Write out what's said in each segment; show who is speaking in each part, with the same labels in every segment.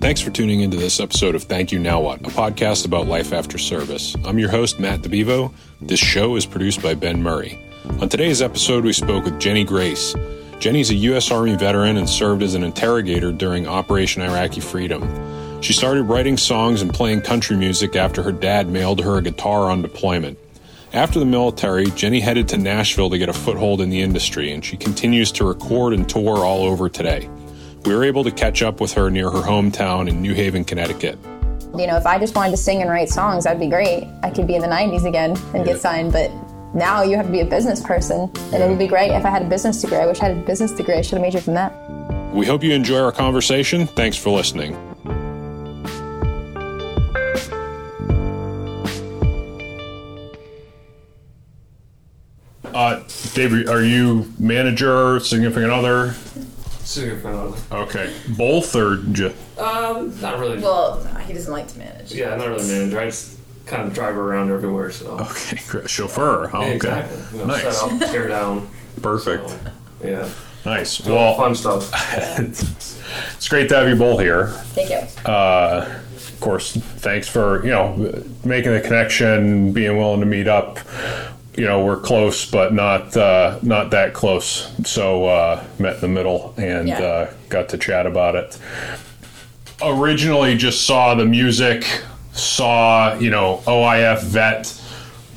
Speaker 1: Thanks for tuning into this episode of Thank You Now What, a podcast about life after service. I'm your host, Matt DeBevo. This show is produced by Ben Murray. On today's episode, we spoke with Jenny Grace. Jenny's a U.S. Army veteran and served as an interrogator during Operation Iraqi Freedom. She started writing songs and playing country music after her dad mailed her a guitar on deployment. After the military, Jenny headed to Nashville to get a foothold in the industry, and she continues to record and tour all over today. We were able to catch up with her near her hometown in New Haven, Connecticut.
Speaker 2: You know, if I just wanted to sing and write songs, that'd be great. I could be in the 90s again and get signed, but now you have to be a business person, and it would be great if I had a business degree. I wish I had a business degree. I should have majored in that.
Speaker 1: We hope you enjoy our conversation. Thanks for listening. Uh, Dave, are you manager, significant other?
Speaker 3: Significant other.
Speaker 1: Okay, both or just?
Speaker 3: Um, not really.
Speaker 2: Well, he doesn't like to manage.
Speaker 3: yeah, not really manager. I just kind of drive around everywhere. So
Speaker 1: Okay, great. chauffeur. Oh, okay,
Speaker 3: exactly. You know,
Speaker 1: nice,
Speaker 3: Set up, tear down.
Speaker 1: perfect,
Speaker 3: So, yeah.
Speaker 1: nice.
Speaker 3: Well,
Speaker 1: Well,
Speaker 3: fun stuff.
Speaker 1: it's great to have you both here.
Speaker 2: Thank you.
Speaker 1: of course, thanks for you know making the connection, being willing to meet up. You know, we're close, but not uh, not that close. So uh, met in the middle and
Speaker 2: Yeah.
Speaker 1: uh, got to chat about it. Originally, just saw the music, saw you know OIF vet,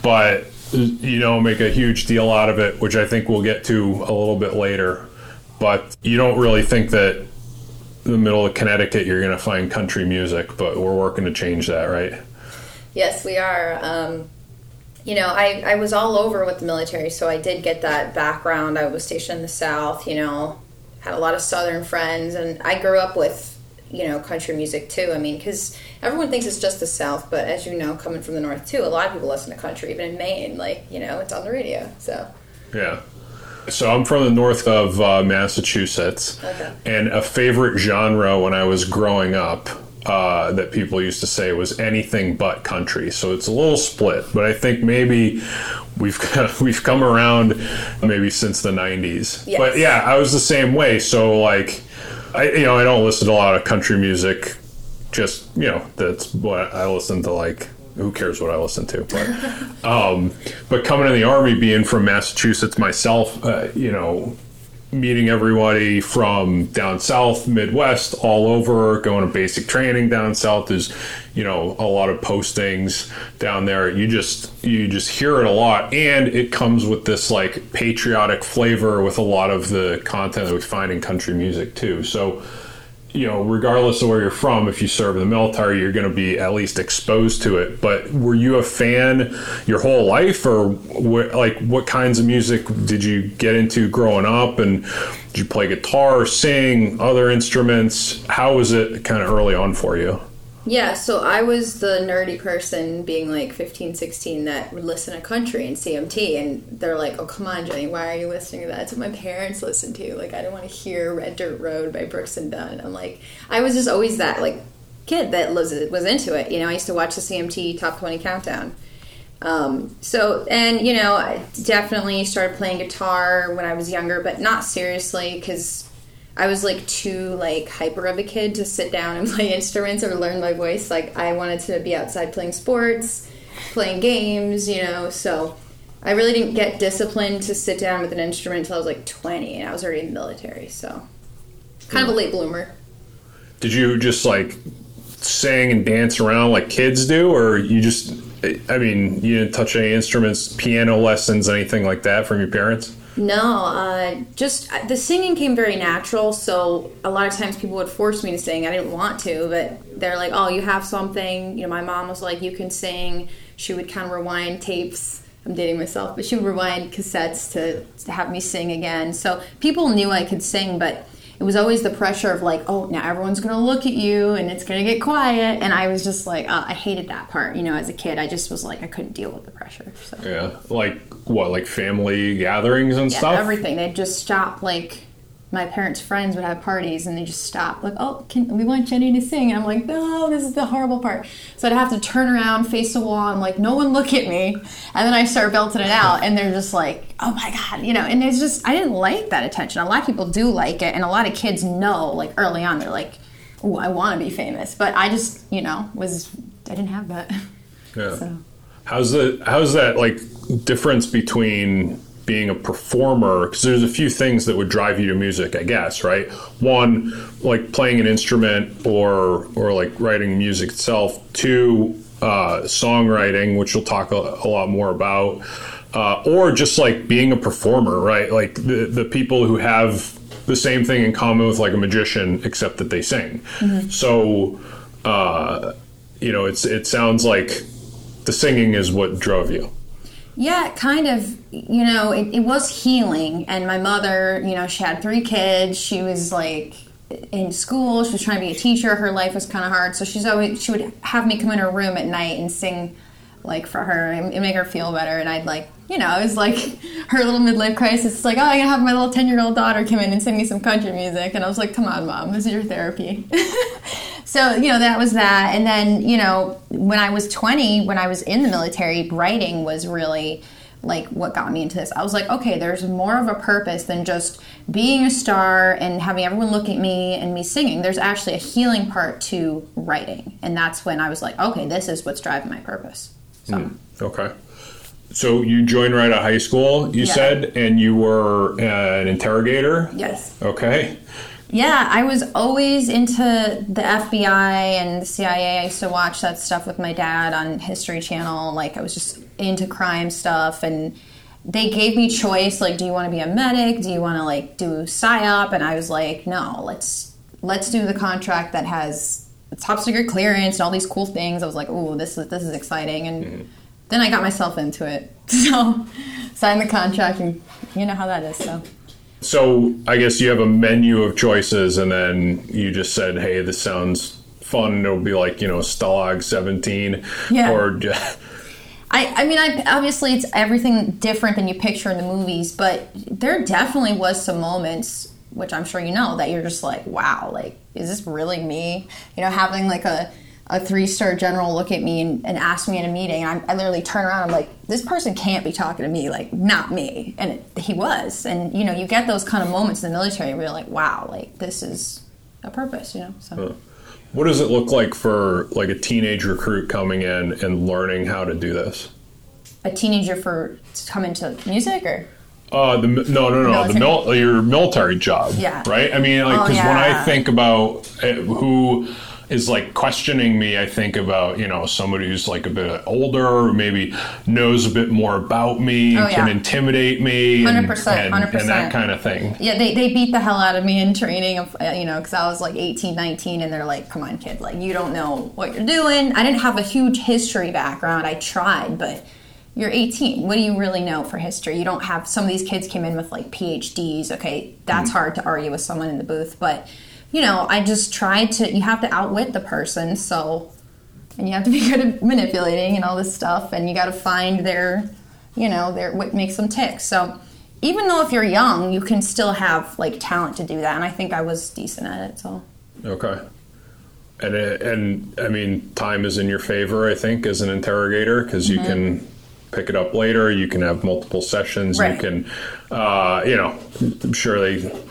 Speaker 1: but you know make a huge deal out of it, which I think we'll get to a little bit later. But you don't really think that the middle of Connecticut, you're going to find country music, but we're working to change that, right?
Speaker 2: Yes, we are. Um, you know, I, I was all over with the military, so I did get that background. I was stationed in the South, you know, had a lot of Southern friends, and I grew up with, you know, country music too. I mean, because everyone thinks it's just the South, but as you know, coming from the North too, a lot of people listen to country, even in Maine, like, you know, it's on the radio. So,
Speaker 1: Yeah. So I'm from the north of uh, Massachusetts,
Speaker 2: Okay.
Speaker 1: and a favorite genre when I was growing up uh, that people used to say was anything but country. So it's a little split, but I think maybe we've we've come around maybe since the '90s.
Speaker 2: Yes.
Speaker 1: But yeah, I was the same way. So like, I you know I don't listen to a lot of country music. Just you know that's what I listen to like who cares what I listen to? But, um, but coming in the army, being from Massachusetts myself, uh, you know, meeting everybody from down south, Midwest, all over, going to basic training down south is, you know, a lot of postings down there. You just you just hear it a lot, and it comes with this like patriotic flavor with a lot of the content that we find in country music too. So you know, regardless of where you're from, if you serve in the military, you're going to be at least exposed to it. But were you a fan your whole life, or wh- like what kinds of music did you get into growing up? And did you play guitar, sing, other instruments? How was it kind of early on for you?
Speaker 2: Yeah, so I was the nerdy person being like 15, 16 that would listen to country and CMT. And they're like, oh, come on, Jenny, why are you listening to that? That's what my parents listened to. Like, I don't want to hear Red Dirt Road by Brooks and Dunn. I'm like, I was just always that, like, kid that was, was into it. You know, I used to watch the CMT Top 20 Countdown. Um, so, and, you know, I definitely started playing guitar when I was younger, but not seriously because I was like too like hyper of a kid to sit down and play instruments or learn my voice. Like I wanted to be outside playing sports, playing games, you know. So I really didn't get disciplined to sit down with an instrument until I was like 20, and I was already in the military. So kind of a late bloomer.
Speaker 1: Did you just like sing and dance around like kids do, or you just, I mean, you didn't touch any instruments, piano lessons, anything like that from your parents?
Speaker 2: No, uh, just the singing came very natural. So a lot of times people would force me to sing. I didn't want to, but they're like, "Oh, you have something." You know, my mom was like, "You can sing." She would kind of rewind tapes. I'm dating myself, but she would rewind cassettes to, to have me sing again. So people knew I could sing, but it was always the pressure of like, oh, now everyone's gonna look at you and it's gonna get quiet. And I was just like, uh, I hated that part. You know, as a kid, I just was like, I couldn't deal with the pressure. So
Speaker 1: Yeah, like what, like family gatherings and
Speaker 2: yeah,
Speaker 1: stuff?
Speaker 2: everything. They'd just stop. Like my parents' friends would have parties, and they just stop. Like, oh, can we want Jenny to sing? And I'm like, no, this is the horrible part. So I'd have to turn around, face the wall. I'm like, no one look at me. And then I start belting it out, and they're just like, oh my god, you know. And it's just I didn't like that attention. A lot of people do like it, and a lot of kids know. Like early on, they're like. oh, I want to be famous. But I just, you know, was I didn't have that.
Speaker 1: Yeah.
Speaker 2: So
Speaker 1: How's the how's that like difference between being a performer because there's a few things that would drive you to music, I guess, right? One, like playing an instrument or or like writing music itself. Two, uh, songwriting, which we'll talk a, a lot more about, uh, or just like being a performer, right? Like the the people who have the same thing in common with like a magician, except that they sing. So, uh, you know, it's it sounds like the singing is what drove you.
Speaker 2: Yeah, kind of. You know, it, it was healing. And my mother, you know, she had three kids. She was like in school. She was trying to be a teacher. Her life was kind of hard. So she's always she would have me come in her room at night and sing like for her and make her feel better. And I'd like, you know, it was like her little midlife crisis. It's like, oh, I'm gonna have my little ten year old daughter come in and sing me some country music. And I was like, come on, mom, this is your therapy. so you know that was that and then you know when i was 20 when i was in the military writing was really like what got me into this i was like okay there's more of a purpose than just being a star and having everyone look at me and me singing there's actually a healing part to writing and that's when i was like okay this is what's driving my purpose so mm-hmm.
Speaker 1: Okay. So you joined right out of high school, you
Speaker 2: Yeah.
Speaker 1: said, and you were an interrogator.
Speaker 2: yes
Speaker 1: Okay.
Speaker 2: Yeah, I was always into the FBI and the CIA. I used to watch that stuff with my dad on History Channel. Like, I was just into crime stuff. And they gave me choice like, do you want to be a medic? Do you want to, like, do PSYOP? And I was like, no, let's let's do the contract that has top secret clearance and all these cool things. I was like, oh, this is, this is exciting. And mm-hmm. then I got myself into it. So, signed the contract, and you know how that is, so.
Speaker 1: So I guess you have a menu of choices, and then you just said, "Hey, this sounds fun." It'll be like you know Stalag Seventeen,
Speaker 2: Yeah.
Speaker 1: or
Speaker 2: I mean, I, obviously it's everything different than you picture in the movies, but there definitely was some moments, which I'm sure you know, that you're just like, wow, like, is this really me? You know, having like a, a three star general look at me and, and ask me in a meeting, and I, I literally turn around, I'm like, this person can't be talking to me, like, not me. And it, he was. And, you know, you get those kind of moments in the military where you're like, wow, like, this is a purpose, you know? So.
Speaker 1: what does it look like for like a teenage recruit coming in and learning how to do this?
Speaker 2: A teenager for to come into music or?
Speaker 1: Uh, the no, no, no, the mil- your military job.
Speaker 2: Yeah.
Speaker 1: Right. I mean, like,
Speaker 2: Oh,
Speaker 1: because when I think about uh, who is like questioning me, I think about you know somebody who's like a bit older, or maybe knows a bit more about me,
Speaker 2: Oh,
Speaker 1: can intimidate me, and,
Speaker 2: 100%,
Speaker 1: and, and that kind of thing.
Speaker 2: Yeah, they, they beat the hell out of me in training, of, uh, you know, because I was like 18, 19, and they're like, come on, kid, like, you don't know what you're doing. I didn't have a huge history background. I tried, but you're 18. What do you really know for history? You don't have, some of these kids came in with like PhDs. Okay, that's mm-hmm. hard to argue with someone in the booth, but, you know, I just tried to, you have to outwit the person, so, and you have to be good at manipulating and all this stuff, and you got to find their, you know, their what makes them tick. So even though if you're young, you can still have like talent to do that, and I think I was decent at it. So
Speaker 1: Okay. And and I mean, time is in your favor. I think as an interrogator because you mm-hmm. can pick it up later. You can have multiple sessions. You can, uh, you know, I'm sure they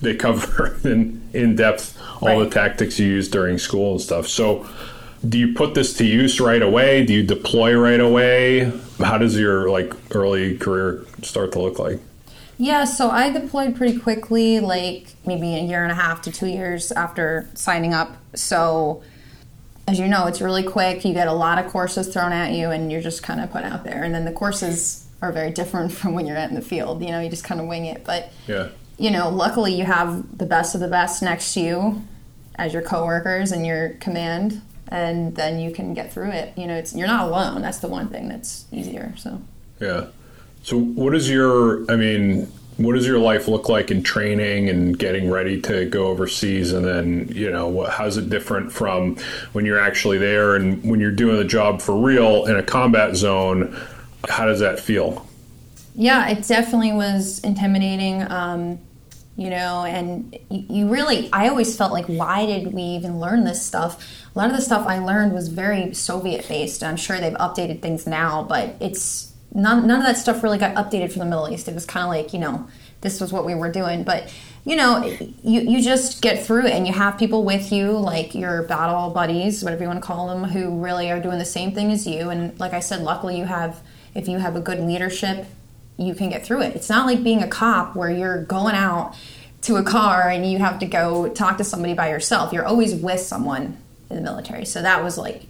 Speaker 1: they cover in in depth all the tactics you use during school and stuff. So. Do you put this to use right away? Do you deploy right away? How does your like early career start to look like?
Speaker 2: yeah, so I deployed pretty quickly, like maybe a year and a half to two years after signing up. So as you know, it's really quick. You get a lot of courses thrown at you, and you're just kind of put out there. And then the courses are very different from when you're out in the field. You know, you just kind of wing it, but.
Speaker 1: Yeah.
Speaker 2: you know, luckily you have the best of the best next to you as your coworkers and your command, and then you can get through it. You know, it's you're not alone. That's the one thing that's easier. So
Speaker 1: Yeah. So, what is your? I mean, what does your life look like in training and getting ready to go overseas? And then, you know, what, how's it different from when you're actually there and when you're doing the job for real in a combat zone? How does that feel?
Speaker 2: yeah, it definitely was intimidating. Um, you know, and you, really, I always felt like, why did we even learn this stuff? A lot of the stuff I learned was very Soviet based. I'm sure they've updated things now, but it's none, none of that stuff really got updated from the Middle East. It was kind of like, you know, this was what we were doing. But you know, you you just get through it, and you have people with you, like your battle buddies, whatever you want to call them, who really are doing the same thing as you. And like I said, luckily you have if you have a good leadership, you can get through it. It's not like being a cop where you're going out to a car and you have to go talk to somebody by yourself. You're always with someone in the military. So that was like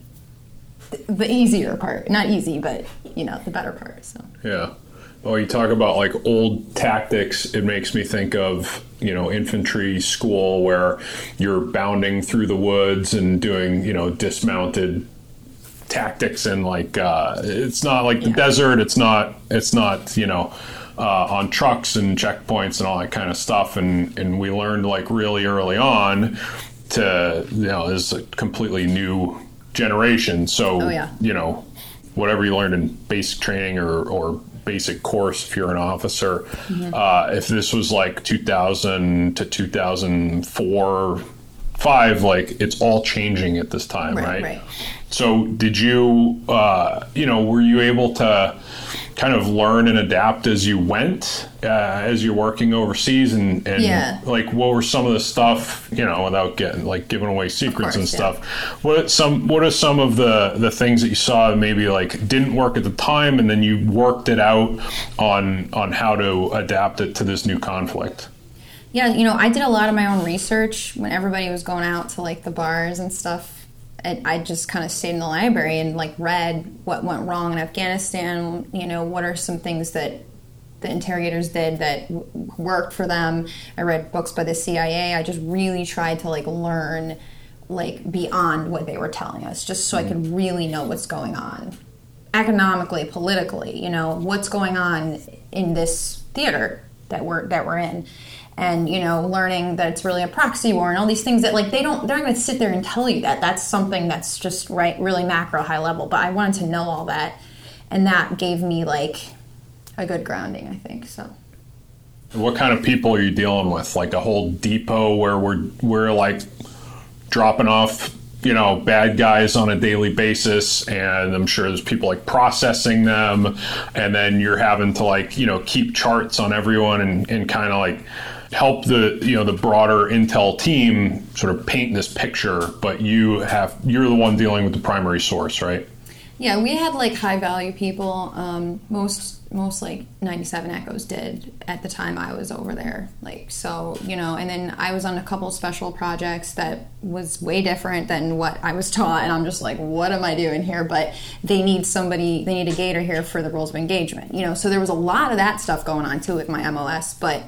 Speaker 2: the easier part. Not easy, but you know, the better part. So
Speaker 1: Yeah. Well, you talk about like old tactics. It makes me think of you know infantry school where you're bounding through the woods and doing you know dismounted tactics and like uh, it's not like the
Speaker 2: Yeah.
Speaker 1: desert. It's not. It's not you know. Uh, on trucks and checkpoints and all that kind of stuff, and and we learned like really early on to you know this is a completely new generation. So
Speaker 2: Oh, yeah.
Speaker 1: you know, whatever you learned in basic training or, or basic course if you're an officer. Uh, if this was like 2000 to 2004, five, like it's all changing at this time,
Speaker 2: Right,
Speaker 1: right?
Speaker 2: right.
Speaker 1: So did you, uh, you know, were you able to kind of learn and adapt as you went, uh, as you're working overseas, and, and
Speaker 2: Yeah.
Speaker 1: like what were some of the stuff, you know, without getting like giving away secrets and
Speaker 2: course, yeah.
Speaker 1: stuff? What some what are some of the the things that you saw maybe like didn't work at the time, and then you worked it out on on how to adapt it to this new conflict?
Speaker 2: Yeah, you know, I did a lot of my own research when everybody was going out to like the bars and stuff. And I just kind of stayed in the library and like read what went wrong in Afghanistan. You know, what are some things that the interrogators did that w- worked for them. I read books by the CIA. I just really tried to like learn like beyond what they were telling us, just so I mm. could really know what's going on economically, politically, you know, what's going on in this theater that we're that we're in. And you know, learning that it's really a proxy war and all these things that like they don't they're not gonna sit there and tell you that. That's something that's just right really macro high level. But I wanted to know all that and that gave me like a good grounding, I think. So
Speaker 1: What kind of people are you dealing with? Like a whole depot where we're we're like dropping off, you know, bad guys on a daily basis, and I'm sure there's people like processing them, and then you're having to like you know keep charts on everyone and, and kind of like help the you know the broader intel team sort of paint this picture but you have you're the one dealing with the primary source right
Speaker 2: Yeah, we had like high value people. Um, most most like 97 Echoes did at the time I was over there. Like so, you know, and then I was on a couple special projects that was way different than what I was taught and I'm just like what am I doing here? But they need somebody they need a gator here for the rules of engagement. You know, so there was a lot of that stuff going on too with my MOS, but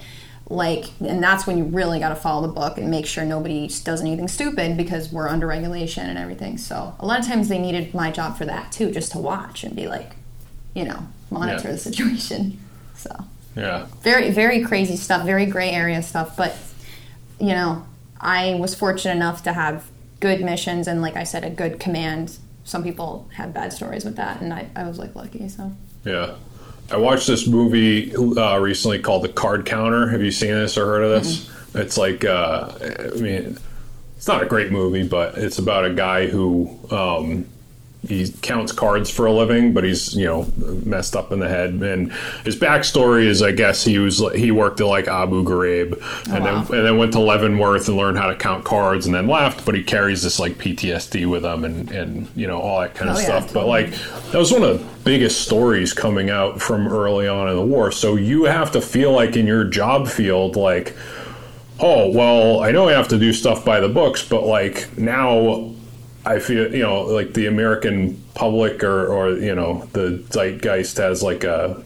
Speaker 2: like and that's when you really got to follow the book and make sure nobody does anything stupid because we're under regulation and everything. So a lot of times they needed my job for that too just to watch and be like you know monitor
Speaker 1: Yeah.
Speaker 2: the situation. So
Speaker 1: yeah.
Speaker 2: very very crazy stuff very gray area stuff but you know i was fortunate enough to have good missions and like i said a good command. Some people have bad stories with that and i, I was like lucky so.
Speaker 1: Yeah. I watched this movie uh, recently called The Card Counter. Have you seen this or heard of this? It's like, uh, I mean, it's not a great movie, but it's about a guy who um, he counts cards for a living, but he's you know messed up in the head. And his backstory is, I guess he was he worked at like Abu Ghraib, oh, and
Speaker 2: wow.
Speaker 1: then and then went to Leavenworth and learned how to count cards, and then left. But he carries this like PTSD with him, and and you know all that kind of
Speaker 2: Oh, yeah,
Speaker 1: stuff. But like that was one of the biggest stories coming out from early on in the war. So you have to feel like in your job field, like, oh well, I know I have to do stuff by the books, but like now I feel you know like the American public or or you know the zeitgeist has like a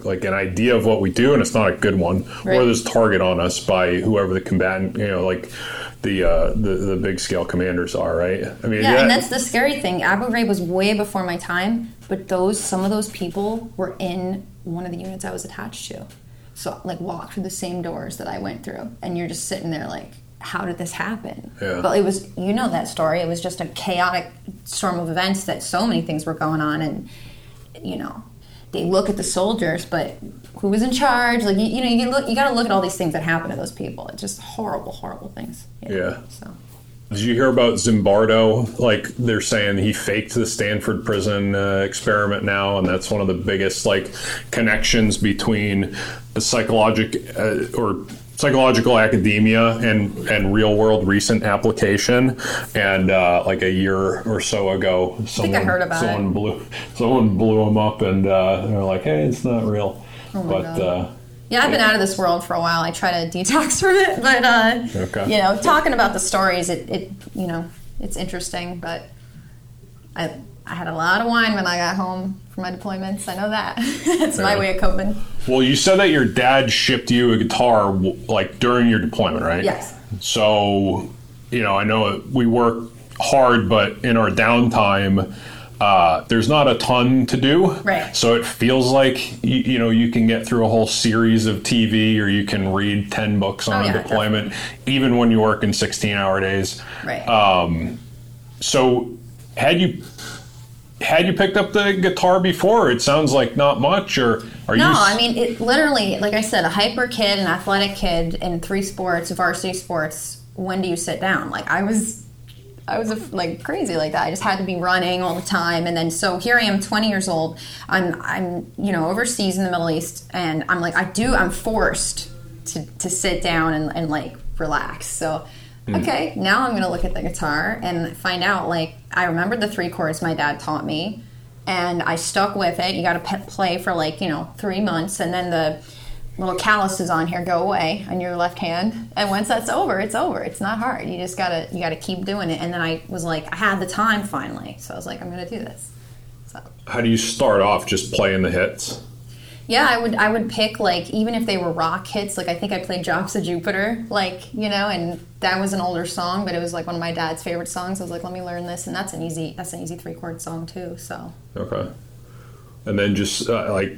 Speaker 1: like an idea of what we do, and it's not a good one.
Speaker 2: Right.
Speaker 1: Or there's target on us by whoever the combatant, you know, like the uh, the the big scale commanders are, right? I mean,
Speaker 2: Yeah,
Speaker 1: that-
Speaker 2: and that's the scary thing. Abu Ghraib was way before my time, but those some of those people were in one of the units I was attached to. So like walked through the same doors that I went through, and you're just sitting there like, how did this happen?
Speaker 1: Yeah.
Speaker 2: But it was you know that story. It was just a chaotic storm of events that so many things were going on, and you know they look at the soldiers, but who was in charge? Like you, you know you look you got to look at all these things that happen to those people. It's just horrible, horrible things. you know?
Speaker 1: Yeah.
Speaker 2: So.
Speaker 1: Did you hear about Zimbardo? Like they're saying he faked the Stanford prison uh, experiment now, and that's one of the biggest like connections between the psychologic uh, or psychological academia and and real world recent application. And uh, like a year or so ago, someone
Speaker 2: heard about
Speaker 1: someone
Speaker 2: it.
Speaker 1: blew someone blew him up, and uh, they're like, "Hey, it's not real."
Speaker 2: Oh
Speaker 1: but uh,
Speaker 2: Yeah, I've been out of this world for a while. I try to detox from it, but uh,
Speaker 1: Okay.
Speaker 2: you know, talking about the stories, it, it you know, it's interesting. But I I had a lot of wine when I got home from my deployments. I know that. That's my way of coping.
Speaker 1: Well, you said that your dad shipped you a guitar like during your deployment, right?
Speaker 2: Yes.
Speaker 1: So, you know, I know we work hard, but in our downtime, uh, there's not a ton to do.
Speaker 2: Right.
Speaker 1: So it feels like you, you know you can get through a whole series of TV, or you can read ten books on
Speaker 2: Oh, yeah,
Speaker 1: deployment, even when you work in 16-hour days.
Speaker 2: Right.
Speaker 1: Um, so, had you had you picked up the guitar before? It sounds like not much, or are you?
Speaker 2: No, I mean, it literally, like I said, a hyper kid, an athletic kid in three sports, varsity sports. When do you sit down? Like I was, I was like crazy like that. I just had to be running all the time, and then so here I am, 20 years old. I'm, I'm, you know, overseas in the Middle East, and I'm like, I do, I'm forced to to sit down and, and like relax. So. Hmm. Okay, now I'm going to look at the guitar and find out. Like, I remembered the three chords my dad taught me, and I stuck with it. You got to play for like you know three months, and then the little calluses on here go away on your left hand. And once that's over, it's over. It's not hard. You just gotta you gotta keep doing it. And then I was like, I had the time finally, so I was like, I'm gonna do this. So
Speaker 1: How do you start off? Just playing the hits?
Speaker 2: Yeah, I would I would pick like even if they were rock hits. Like I think I played Drops of Jupiter, like you know, and that was an older song, but it was like one of my dad's favorite songs. I was like, let me learn this, and that's an easy that's an easy three chord song too. So
Speaker 1: Okay. And then just uh, like,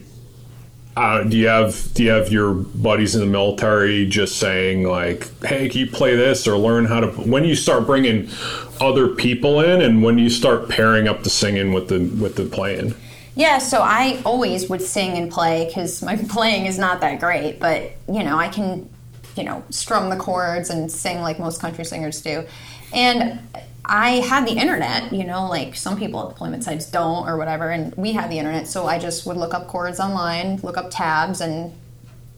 Speaker 1: uh, do you have do you have your buddies in the military just saying like, hey, can you play this or learn how to? When you start bringing other people in, and when you start pairing up the singing with the with the playing.
Speaker 2: Yeah, so I always would sing and play because my playing is not that great, but you know, I can, you know, strum the chords and sing like most country singers do. And I had the internet, you know, like some people at deployment sites don't or whatever, and we had the internet, so I just would look up chords online, look up tabs, and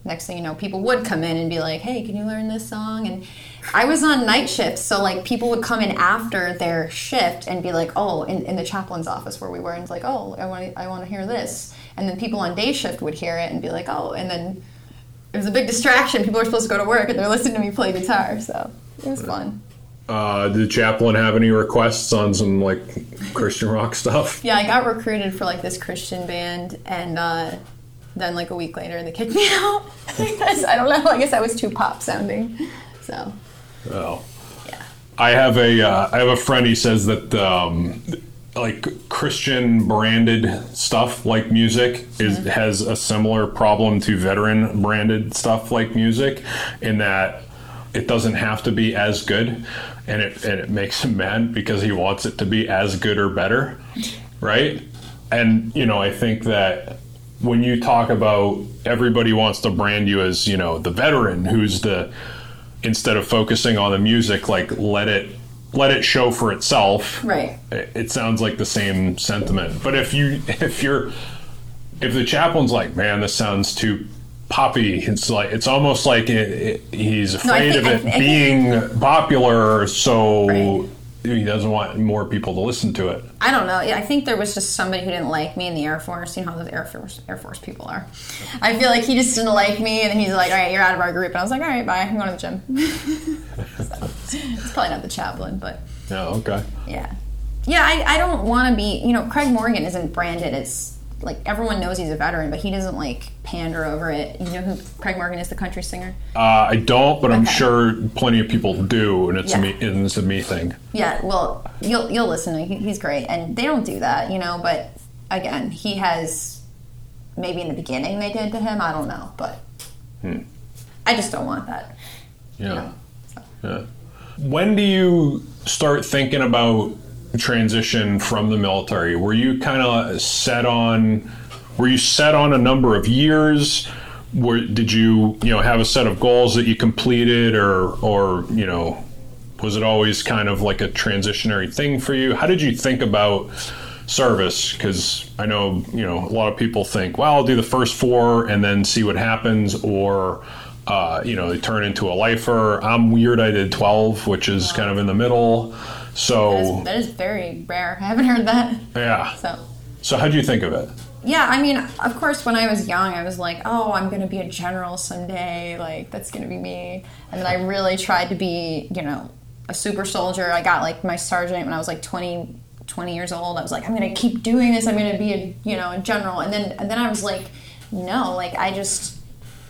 Speaker 2: next thing you know, people would come in and be like, "Hey, can you learn this song?" And I was on night shift, so like people would come in after their shift and be like, "Oh," in, in the chaplain's office where we were, and it's like, "Oh, I want to, I want to hear this," and then people on day shift would hear it and be like, "Oh," and then it was a big distraction. People were supposed to go to work and they're listening to me play guitar, so it was fun.
Speaker 1: Uh, did chaplain have any requests on some like Christian rock stuff?
Speaker 2: Yeah, I got recruited for like this Christian band, and uh, then like a week later, they kicked me out because I don't know. I guess I was too pop sounding. So
Speaker 1: Oh.
Speaker 2: yeah,
Speaker 1: I have a uh, I have a friend. He says that um, like Christian branded stuff like music is has a similar problem to veteran branded stuff like music, in that it doesn't have to be as good, and it and it makes him mad because he wants it to be as good or better, right? And you know, I think that when you talk about everybody wants to brand you as you know the veteran who's the instead of focusing on the music like let it let it show for itself
Speaker 2: right.
Speaker 1: it sounds like the same sentiment but if you if you're if the chaplain's like man this sounds too poppy it's like it's almost like it, it, he's afraid
Speaker 2: think-
Speaker 1: of
Speaker 2: I
Speaker 1: it
Speaker 2: think-
Speaker 1: being popular so
Speaker 2: Right.
Speaker 1: He doesn't want more people to listen to it
Speaker 2: I don't know. I think there was just somebody who didn't like me in the Air Force. You know how those Air Force Air Force people are. I feel like he just didn't like me, and he's like, "All right, you're out of our group." And I was like, "All right, bye. I'm going to the gym." So, it's probably not the chaplain, but
Speaker 1: yeah okay
Speaker 2: yeah, yeah. I, I don't want to be. You know, Craig Morgan isn't branded as like everyone knows he's a veteran, but he doesn't like pander over it. You know who Craig Morgan is, the country singer.
Speaker 1: uh, i don't but i'm
Speaker 2: Okay.
Speaker 1: sure plenty of people do and it's a me it's a me thing
Speaker 2: Yeah, well, you'll you'll listen to him. He- He's great, and they don't do that, you know. But again, he has maybe in the beginning they did to him. I don't know, but I just don't want that.
Speaker 1: yeah
Speaker 2: So.
Speaker 1: Yeah. When do you start thinking about transition from the military? Were you kind of set on? Were you set on a number of years? Were, did you you know have a set of goals that you completed, or or you know Was it always kind of like a transitionary thing for you? How did you think about service? Because I know you know a lot of people think, well, I'll do the first four and then see what happens, or uh, you know, they turn into a lifer. I'm weird. I did twelve, which is kind of in the middle.
Speaker 2: That
Speaker 1: So
Speaker 2: is, that is very rare. I haven't heard that.
Speaker 1: yeah.
Speaker 2: So,
Speaker 1: So how do you think of it?
Speaker 2: yeah, I mean, of course, when I was young, I was like, oh, I'm going to be a general someday. Like, that's going to be me. And then I really tried to be, you know, a super soldier. I got like my sergeant when I was like 20, 20 years old. I was like, I'm going to keep doing this. I'm going to be a, you know, a general. And then, and then I was like, no, like, I just,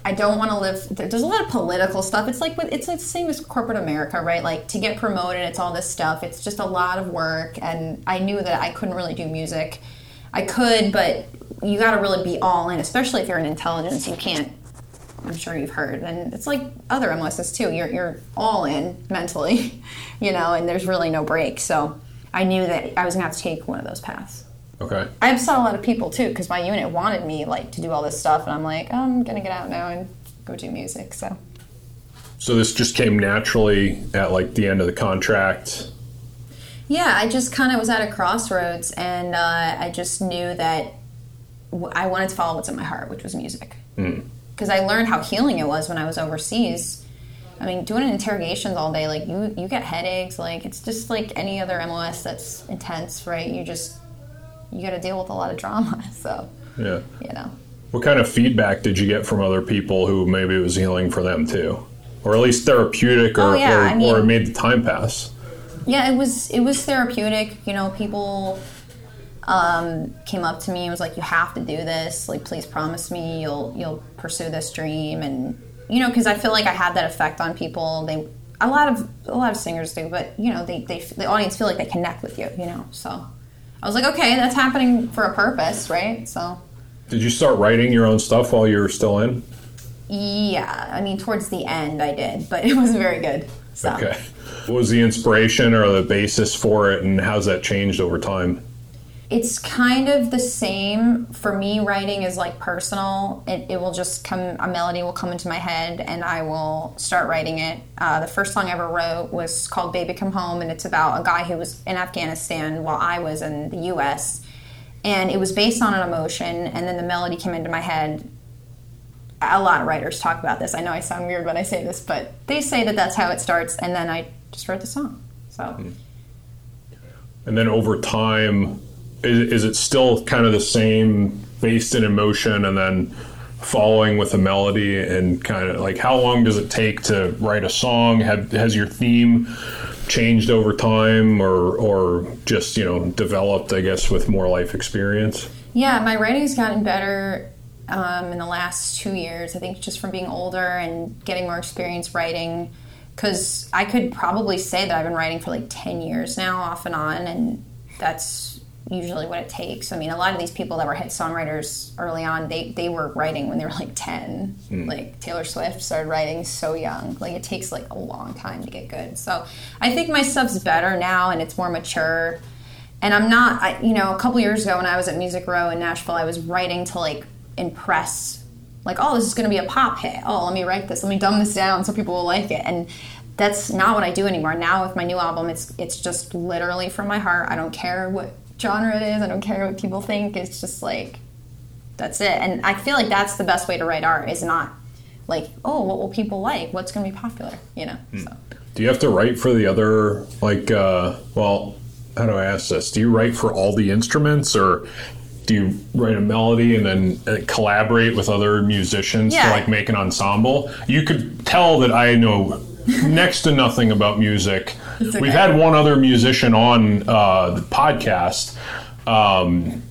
Speaker 2: I don't want to live. There's a lot of political stuff. It's like with- it's like the same as corporate America, right? Like to get promoted, it's all this stuff. It's just a lot of work, and I knew that I couldn't really do music. I could, but you got to really be all in, especially if you're in intelligence. You can't. I'm sure you've heard, and it's like other MOSs too. You're you're all in mentally, you know, and there's really no break. So I knew that I was gonna have to take one of those paths.
Speaker 1: Okay.
Speaker 2: I upset a lot of people too because my unit wanted me like to do all this stuff, and I'm like, "Oh, I'm gonna get out now and go do music. So
Speaker 1: So this just came naturally at like the end of the contract.
Speaker 2: yeah, I just kind of was at a crossroads, and uh, I just knew that I wanted to follow what's in my heart, which was music. Because I learned how healing it was when I was overseas. I mean, doing interrogations all day, like you, you get headaches. Like it's just like any other MOS that's intense, right? You just you got to deal with a lot of drama. So
Speaker 1: Yeah.
Speaker 2: you know.
Speaker 1: What kind of feedback did you get from other people who maybe it was healing for them too? Or at least therapeutic or,
Speaker 2: Oh, yeah,
Speaker 1: or,
Speaker 2: I mean-
Speaker 1: or it made the time pass?
Speaker 2: Yeah, it was it was therapeutic. You know, people um, came up to me and was like, "You have to do this. Like, please promise me you'll you'll pursue this dream." And you know, because I feel like I had that effect on people. They a lot of a lot of singers do, but you know, they, they the audience feel like they connect with you. You know, so I was like, okay, that's happening for a purpose, right? So
Speaker 1: Did you start writing your own stuff while you were still in?
Speaker 2: yeah, I mean, towards the end, I did, but it wasn't very good. So.
Speaker 1: Okay. What was the inspiration or the basis for it, and how's that changed over time?
Speaker 2: It's kind of the same for me. Writing is like personal. It, it will just come, a melody will come into my head and I will start writing it. Uh, the first song I ever wrote was called Baby Come Home, and it's about a guy who was in Afghanistan while I was in the US. And it was based on an emotion, and then the melody came into my head. A lot of writers talk about this. I know I sound weird when I say this, but they say that that's how it starts, and then I just wrote the song. So.
Speaker 1: And then over time, is, is it still kind of the same, based in emotion, and then following with a melody, and kind of like how long does it take to write a song? Have, has your theme changed over time, or or just you know developed, I guess, with more life experience?
Speaker 2: Yeah, my writing's gotten better um, in the last two years. I think just from being older and getting more experience writing. Because I could probably say that I've been writing for like 10 years now, off and on, and that's usually what it takes. I mean, a lot of these people that were hit songwriters early on, they, they were writing when they were like 10. Mm. Like Taylor Swift started writing so young. Like it takes like a long time to get good. So I think my stuff's better now and it's more mature and I'm not, I, you know, a couple years ago when I was at Music Row in Nashville, I was writing to like impress, like, oh, this is going to be a pop hit. Oh, let me write this, let me dumb this down so people will like it. And that's not what I do anymore. Now with my new album, it's it's just literally from my heart. I don't care what genre it is. I don't care what people think. It's just like that's it. And I feel like that's the best way to write art is not like, oh, what will people like? What's going to be popular? You know. So.
Speaker 1: Do you have to write for the other like? uh Well, how do I ask this? Do you write for all the instruments, or do you write a melody and then uh, collaborate with other musicians to like make an ensemble? You could tell that I know next to nothing about music.
Speaker 2: Okay.
Speaker 1: We've had one other musician on uh, the podcast, um,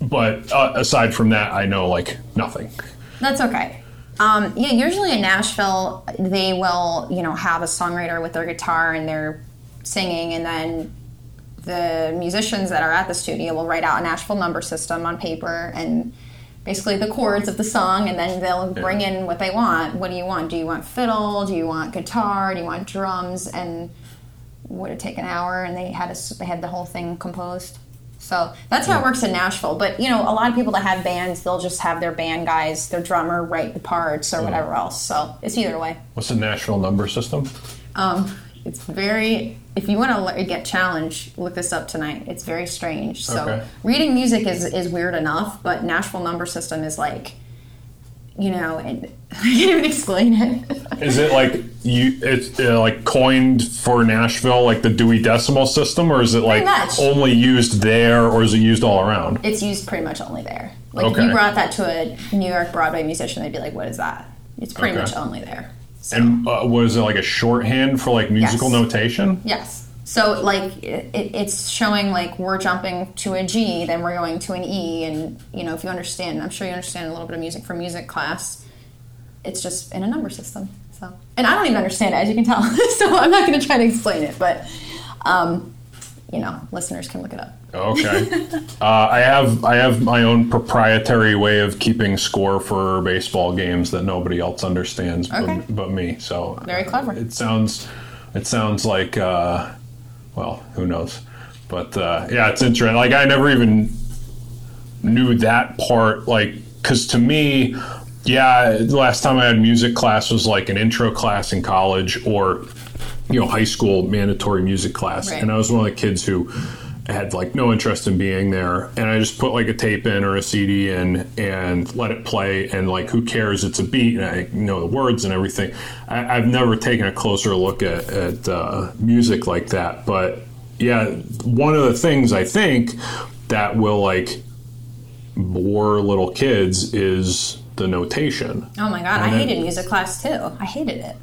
Speaker 1: but uh, aside from that, I know like nothing.
Speaker 2: That's okay. Um, yeah, usually in Nashville, they will, you know, have a songwriter with their guitar and they're singing, and then the musicians that are at the studio will write out a Nashville number system on paper and basically the chords of the song, and then they'll bring in what they want. What do you want? Do you want fiddle? Do you want guitar? Do you want drums? And would have taken an hour? And they had a, they had the whole thing composed. So that's how it works in Nashville. But you know, a lot of people that have bands, they'll just have their band guys, their drummer write the parts or whatever else. So it's either way.
Speaker 1: What's the national number system?
Speaker 2: Um, It's very. If you want to get challenged, look this up tonight. It's very strange. So
Speaker 1: Okay.
Speaker 2: reading music is is weird enough, but Nashville number system is like, you know, and I can't even explain it.
Speaker 1: Is it like you? It's uh, like coined for Nashville, like the Dewey Decimal System, or is it like only used there, or is it used all around?
Speaker 2: it's used pretty much only there. Like if you brought that to a New York Broadway musician, they'd be like, "What is that?" It's pretty
Speaker 1: Okay.
Speaker 2: much only there. So.
Speaker 1: And uh, was it like a shorthand for like musical
Speaker 2: Yes.
Speaker 1: notation?
Speaker 2: Yes. So like it, it's showing like we're jumping to a G, then we're going to an E, and you know if you understand, I'm sure you understand a little bit of music from music class. It's just in a number system. So, and I don't even understand it, as you can tell. so I'm not going to try to explain it, but um, you know, listeners can look it up.
Speaker 1: Okay. uh, I have I have my own proprietary way of keeping score for baseball games that nobody else understands
Speaker 2: Okay.
Speaker 1: but, but me. So
Speaker 2: Very clever.
Speaker 1: It sounds it sounds like uh, well, who knows? But uh, yeah, it's interesting. Like I never even knew that part. Like because to me, yeah, the last time I had music class was like an intro class in college or you know high school mandatory music class,
Speaker 2: Right.
Speaker 1: and I was one of the kids who had like no interest in being there. And i just put like a tape in or a cd in and let it play. And like who cares? It's a beat and i know the words and everything. I, i've never taken a closer look at, at uh, music like that. But yeah one of the things i think that will like bore little kids is the notation
Speaker 2: Oh my god, I
Speaker 1: And
Speaker 2: hated music class too. I hated it.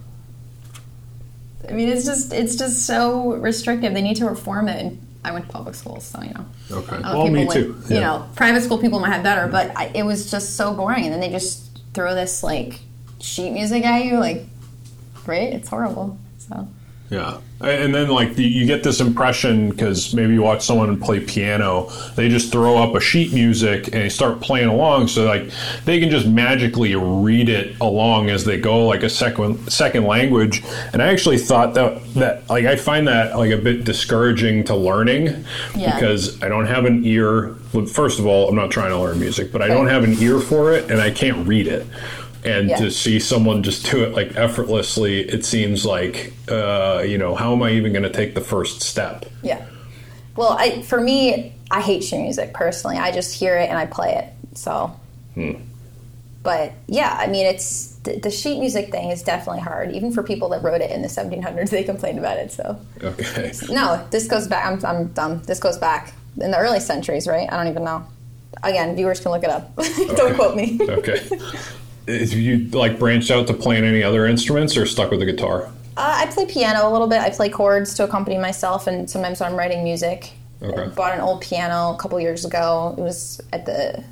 Speaker 2: I mean, it's just it's just so restrictive. They need to reform it. And I went to public schools, so you know.
Speaker 1: okay well me
Speaker 2: people
Speaker 1: too
Speaker 2: went- You know, private school people might have better, but I, it was just so boring. And then they just throw this like sheet music at you, like, right? It's horrible. So
Speaker 1: Yeah, and then like the, you get this impression because maybe you watch someone play piano, they just throw up a sheet music and they start playing along, so like they can just magically read it along as they go, like a second second language. And I actually thought that that like I find that like a bit discouraging to learning
Speaker 2: Yeah.
Speaker 1: because I don't have an ear. First of all, I'm not trying to learn music, but I don't have an ear for it, and I can't read it. And
Speaker 2: Yeah.
Speaker 1: to see someone just do it like effortlessly, it seems like, uh, you know, how am I even going to take the first step?
Speaker 2: yeah. Well, I for me, I hate sheet music personally. I just hear it and I play it. So. But yeah, I mean, it's the, the sheet music thing is definitely hard. Even for people that wrote it in the 1700s, they complained about it. So
Speaker 1: Okay.
Speaker 2: no, this goes back. I'm, I'm dumb. This goes back in the early centuries, right? I don't even know. Again, viewers can look it up. don't quote me.
Speaker 1: Okay. If you like branched out to playing any other instruments or stuck with the guitar?
Speaker 2: Uh, I play piano a little bit. I play chords to accompany myself, and sometimes when I'm writing music.
Speaker 1: Okay.
Speaker 2: I bought an old piano a couple years ago. It was at the.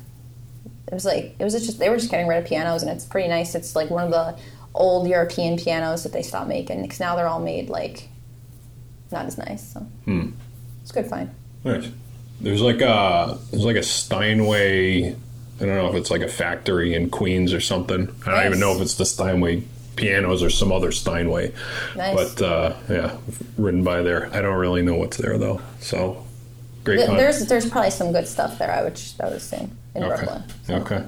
Speaker 2: It was like it was just they were just getting rid of pianos, and it's pretty nice. It's like one of the old European pianos that they stopped making because now they're all made like not as nice. So
Speaker 1: Hmm.
Speaker 2: it's good fine.
Speaker 1: Nice. There's like a there's like a Steinway. I don't know if it's like a factory in Queens or something. I don't even know if it's the Steinway pianos or some other Steinway.
Speaker 2: Nice.
Speaker 1: But uh, yeah, ridden by there. I don't really know what's there though. So great.
Speaker 2: Th- There's there's probably some good stuff there. I would I would assume in
Speaker 1: Okay.
Speaker 2: Brooklyn. So.
Speaker 1: Okay.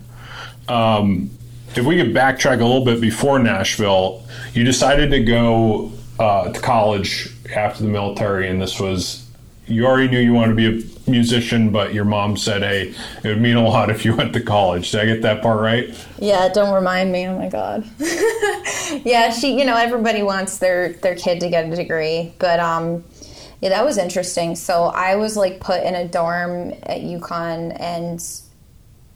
Speaker 1: Um, if we could backtrack a little bit before Nashville, you decided to go uh, to college after the military, and this was you already knew you wanted to be a musician, but your mom said, "Hey, it would mean a lot if you went to college." Did I get that part right?
Speaker 2: Yeah, don't remind me. Oh my god. yeah, she. You know, everybody wants their their kid to get a degree, but um, yeah, that was interesting. So I was like put in a dorm at UConn, and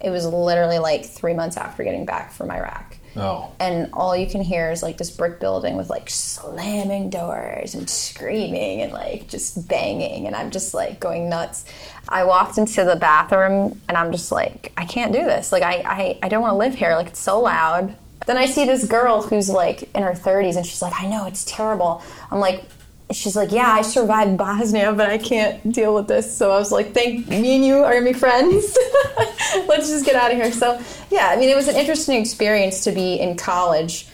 Speaker 2: it was literally like three months after getting back from Iraq.
Speaker 1: Oh,
Speaker 2: And all you can hear is like this brick building with like slamming doors and screaming and like just banging. And I'm just like going nuts. I walked into the bathroom and I'm just like, I can't do this. Like, I, I, I don't want to live here. Like, it's so loud. Then I see this girl who's like in her 30s and she's like, I know, it's terrible. I'm like, she's like, yeah, I survived Bosnia, but I can't deal with this. So I was like, thank me and you are gonna be friends. Let's just get out of here. So yeah, I mean, it was an interesting experience to be in college,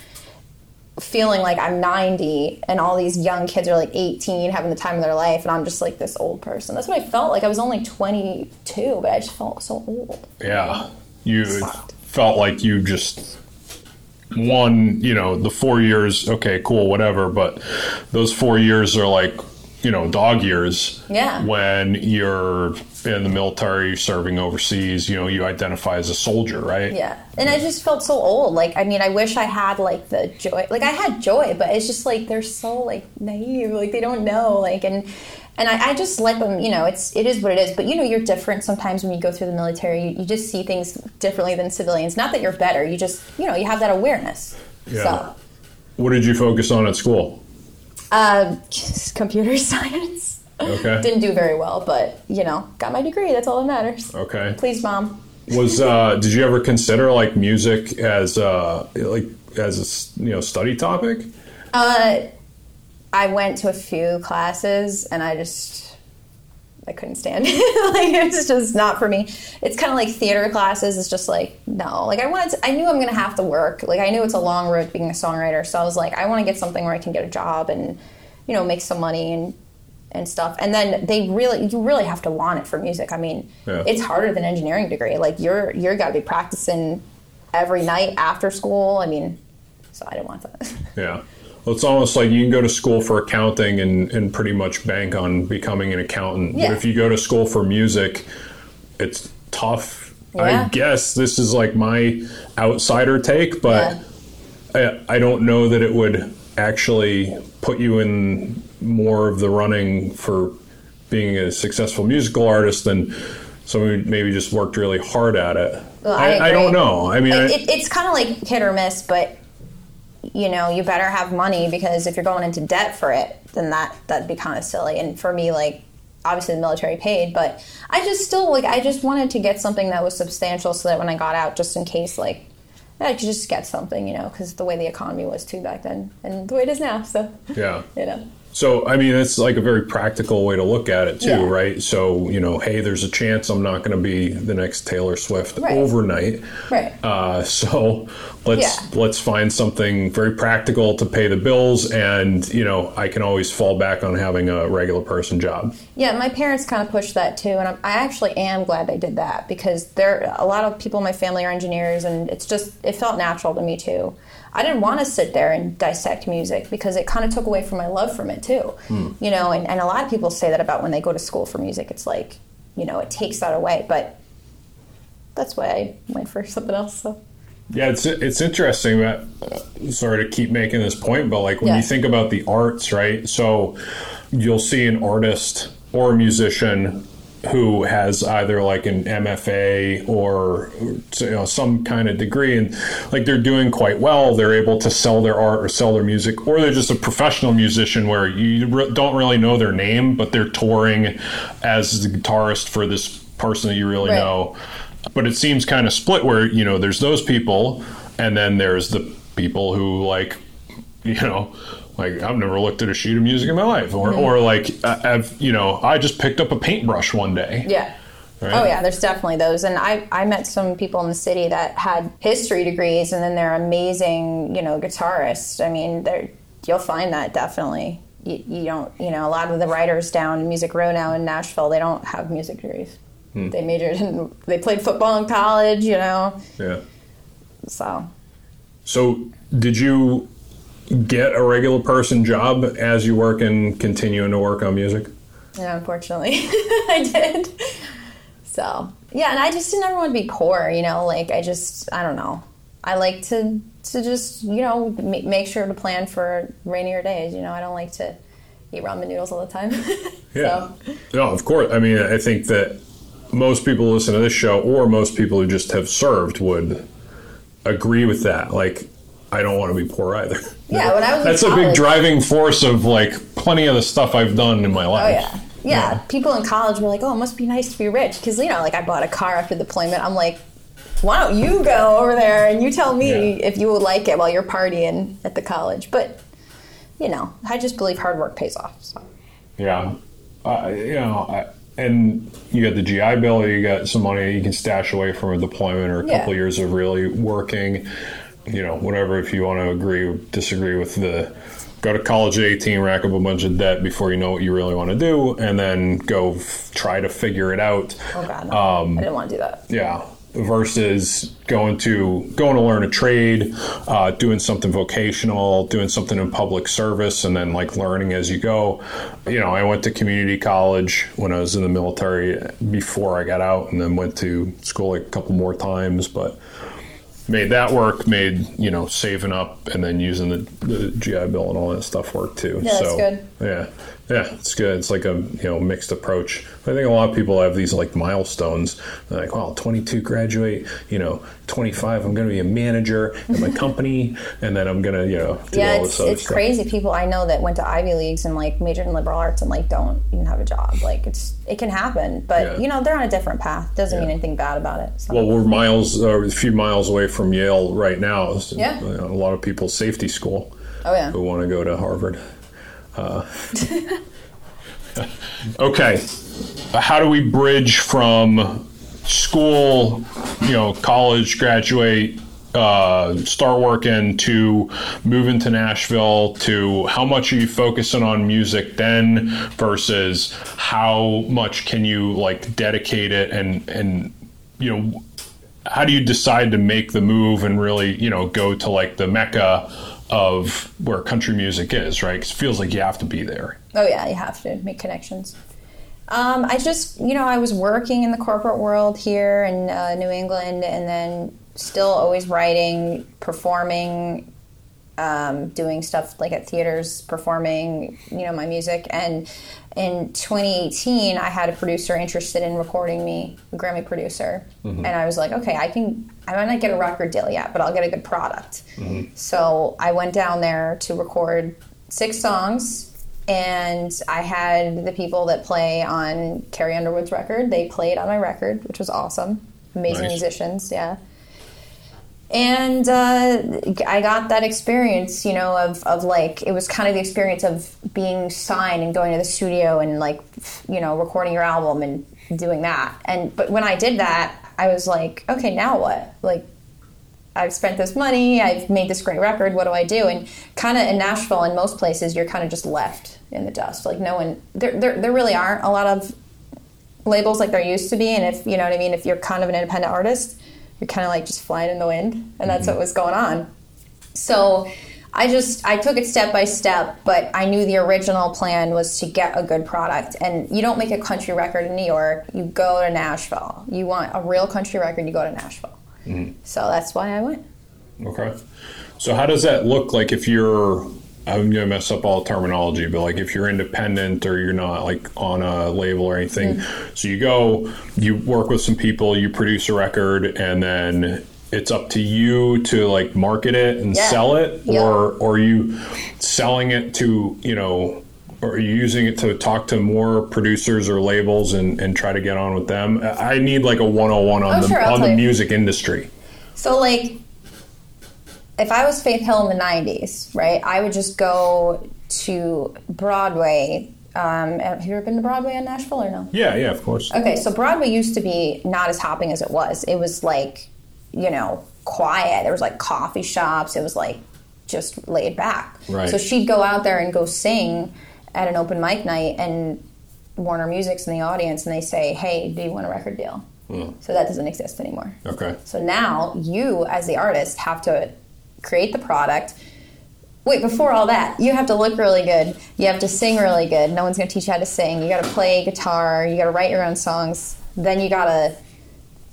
Speaker 2: feeling like I'm 90 and all these young kids are like 18, having the time of their life, and I'm just like this old person. That's what I felt like. I was only 22, but I just felt so old.
Speaker 1: yeah. You felt like you just one, you know, the four years, okay, cool, whatever, but those four years are like, you know, dog years.
Speaker 2: Yeah.
Speaker 1: When you're in the military serving overseas, you know, you identify as a soldier, right?
Speaker 2: Yeah. And I just felt so old. Like, I mean, I wish I had like the joy. Like, I had joy, but it's just like they're so like naive. Like, they don't know. Like, and and I, I just let them. You know, it's it is what it is. But you know, you're different sometimes when you go through the military. You, you just see things differently than civilians. Not that you're better. You just you know you have that awareness.
Speaker 1: Yeah.
Speaker 2: So,
Speaker 1: What did you focus on at school?
Speaker 2: uh, computer science.
Speaker 1: Okay.
Speaker 2: Didn't do very well, but you know, got my degree. That's all that matters.
Speaker 1: Okay.
Speaker 2: Please, mom.
Speaker 1: Was uh, did you ever consider like music as uh, like as a you know study topic?
Speaker 2: Uh, I went to a few classes and I just I couldn't stand it. like it's just not for me. It's kind of like theater classes. It's just like no. Like I wanted. To, I knew I'm gonna have to work. Like I knew it's a long road being a songwriter. So I was like, I want to get something where I can get a job and you know make some money and and stuff. And then they really, you really have to want it for music. I mean,
Speaker 1: Yeah.
Speaker 2: it's harder than engineering degree. Like you're you're got to be practicing every night after school. I mean, so I didn't want that.
Speaker 1: Yeah. It's almost like you can go to school for accounting and, and pretty much bank on becoming an accountant.
Speaker 2: Yeah.
Speaker 1: But if you go to school for music, it's tough. I guess this is like my outsider take, but I, I don't know that it would actually put you in more of the running for being a successful musical artist than someone who maybe just worked really hard at it.
Speaker 2: Well, I
Speaker 1: I, I don't know. I mean, I,
Speaker 2: it's kind of like hit or miss, but you know, you better have money because if you're going into debt for it, then that that'd be kind of silly. And for me, like obviously the military paid, but I just still like I just wanted to get something that was substantial so that when I got out, just in case, like I could just get something, you know, because the way the economy was too back then and the way it is now. So
Speaker 1: yeah.
Speaker 2: you know,
Speaker 1: So, I mean, it's like a very practical way to look at it, too,
Speaker 2: Yeah.
Speaker 1: right? So, you know, hey, there's a chance I'm not going to be the next Taylor Swift
Speaker 2: Right.
Speaker 1: overnight.
Speaker 2: right?
Speaker 1: Uh, so let's
Speaker 2: Yeah.
Speaker 1: let's find something very practical to pay the bills, and you know, I can always fall back on having a regular person job.
Speaker 2: Yeah, my parents kind of pushed that too, and I'm, I actually am glad they did that because there a lot of people in my family are engineers, and it's just it felt natural to me too. I didn't want to mm-hmm. sit there and dissect music because it kind of took away from my love from it too. Hmm. You know, and, and a lot of people say that about when they go to school for music. It's like, you know, it takes that away, but that's why I went for something else. So
Speaker 1: Yeah, it's it's interesting that uh, sorry to keep making this point, but like when
Speaker 2: Yeah.
Speaker 1: you think about the arts, right? So you'll see an artist or a musician who has either like an MFA or you know some kind of degree and like they're doing quite well they're able to sell their art or sell their music or they're just a professional musician where you re- don't really know their name but they're touring as the guitarist for this person that you really
Speaker 2: Right.
Speaker 1: know but it seems kind of split where you know there's those people and then there's the people who like you know like I've never looked at a sheet of music in my life or,
Speaker 2: Mm-hmm.
Speaker 1: or like I- I've you know I just picked up a paintbrush one day
Speaker 2: Yeah.
Speaker 1: Right.
Speaker 2: Oh yeah, there's definitely those, and I I met some people in the city that had history degrees, and then they're amazing, you know, guitarists. I mean, they're you'll find that definitely. You, you don't, you know, a lot of the writers down in Music Row now in Nashville, they don't have music degrees.
Speaker 1: Hmm.
Speaker 2: They majored in, they played football in college, you know,
Speaker 1: yeah
Speaker 2: so
Speaker 1: so did you get a regular person job as you work and continuing to work on music
Speaker 2: Yeah, unfortunately, I did. So yeah, and I just didn't ever want to be poor. You know, like I just I don't know. I like to to just you know ma- make sure to plan for rainier days. You know, I don't like to eat ramen noodles all the time.
Speaker 1: Yeah.
Speaker 2: So,
Speaker 1: No, of course. I mean, I think that most people who listen to this show, or most people who just have served, would agree with that. Like, I don't want to be poor either.
Speaker 2: Yeah, when I was
Speaker 1: that's a big driving force of like plenty of the stuff I've done in my life.
Speaker 2: oh
Speaker 1: life.
Speaker 2: yeah. Yeah, people in college were like, "Oh, it must be nice to be rich," because you know, like I bought a car after deployment. I'm like, "Why don't you go over there and you tell me
Speaker 1: Yeah.
Speaker 2: if you would like it while you're partying at the college?" But you know, I just believe hard work pays off. So.
Speaker 1: Yeah. Uh, you know, I, and you got the GI Bill, you got some money you can stash away from a deployment or a
Speaker 2: Yeah.
Speaker 1: couple years of really working. You know, whatever. If you want to agree or disagree with the go to college at 18, rack up a bunch of debt before you know what you really want to do, and then go f- try to figure it out.
Speaker 2: Oh God, no.
Speaker 1: Um,
Speaker 2: I didn't want to do that.
Speaker 1: Yeah. versus going to going to learn a trade, uh, doing something vocational, doing something in public service, and then like learning as you go. You know, I went to community college when I was in the military before I got out, and then went to school like a couple more times, but made that work, made you know saving up and then using the, the GI Bill and all that stuff work too.
Speaker 4: Yeah, that's good.
Speaker 1: Yeah, yeah, it's good. It's like a you know mixed approach. I think a lot of people have these like milestones. They're like, well, 22 graduate, you know, 25 I'm going to be a manager at my company, and then I'm going to you know do
Speaker 2: yeah,
Speaker 1: all
Speaker 2: it's it's crazy. People I know that went to Ivy leagues and like majored in liberal arts and like don't even have a job. Like it's it can happen, but
Speaker 1: Yeah.
Speaker 2: you know they're on a different path. Doesn't mean anything bad about it. So.
Speaker 1: Well, we're miles, uh, a few miles away from Yale right now. It's,
Speaker 4: Yeah.
Speaker 1: you know, a lot of people safety school
Speaker 4: Oh yeah.
Speaker 1: who want to go to Harvard. Uh, okay, how do we bridge from school, you know, college, graduate, uh, start working to moving to Nashville to how much are you focusing on music then versus how much can you like dedicate it and and you know how do you decide to make the move and really you know go to like the mecca of where country music is right 'Cause it feels like you have to be there
Speaker 2: Oh yeah, you have to make connections. Um, I just, you know, I was working in the corporate world here in uh, New England, and then still always writing, performing, um, doing stuff like at theaters, performing, you know, my music. And in 2018, I had a producer interested in recording me, a Grammy producer, and I was like, okay, I can. I might not get a record deal yet, but I'll get a good product. So I went down there to record six songs and I had the people that play on Carrie Underwood's record. They played on my record, which was awesome. Amazing
Speaker 1: Nice.
Speaker 2: musicians, yeah. And uh, I got that experience, you know, of, of like, it was kind of the experience of being signed and going to the studio and like, you know, recording your album and doing that. And, but when I did that, I was like, okay, now what? Like, I've spent this money, I've made this great record, what do I do? And kind of in Nashville and most places, you're kind of just left in the dust. Like, no one, there, there, there really aren't a lot of labels like there used to be. And if, you know what I mean, if you're kind of an independent artist, you're kind of like just flying in the wind. And that's mm-hmm. what was going on. So I just, I took it step by step, but I knew the original plan was to get a good product. And you don't make a country record in New York, you go to Nashville. You want a real country record, you go to Nashville. Mm-hmm. So that's why I went.
Speaker 1: okay so how does that look like if you're i'm gonna mess up all terminology but like if you're independent or you're not like on a label or anything mm. so you go you work with some people you produce a record and then it's up to you to like market it and
Speaker 2: Yeah.
Speaker 1: sell it
Speaker 2: Yeah.
Speaker 1: or or are you selling it to you know or are you using it to talk to more producers or labels and, and try to get on with them? I need like a 101 on
Speaker 2: Oh,
Speaker 1: the
Speaker 2: sure,
Speaker 1: on the
Speaker 2: you.
Speaker 1: music industry.
Speaker 2: So, like, if I was Faith Hill in the 90s, right, I would just go to Broadway. Um, have you ever been to Broadway in Nashville or no?
Speaker 1: Yeah, yeah, of course.
Speaker 2: Okay, so Broadway used to be not as hopping as it was. It was like, you know, quiet. There was like coffee shops. It was like just laid back.
Speaker 1: Right.
Speaker 2: So she'd go out there and go sing at an open mic night, and Warner Music's in the audience, and they say, "Hey, do you want a record deal?" So that doesn't exist anymore.
Speaker 1: Okay.
Speaker 2: So now you, as the artist, have to create the product. Wait, before all that, you have to look really good. You have to sing really good. No one's going to teach you how to sing. You got to play guitar. You got to write your own songs. Then you got to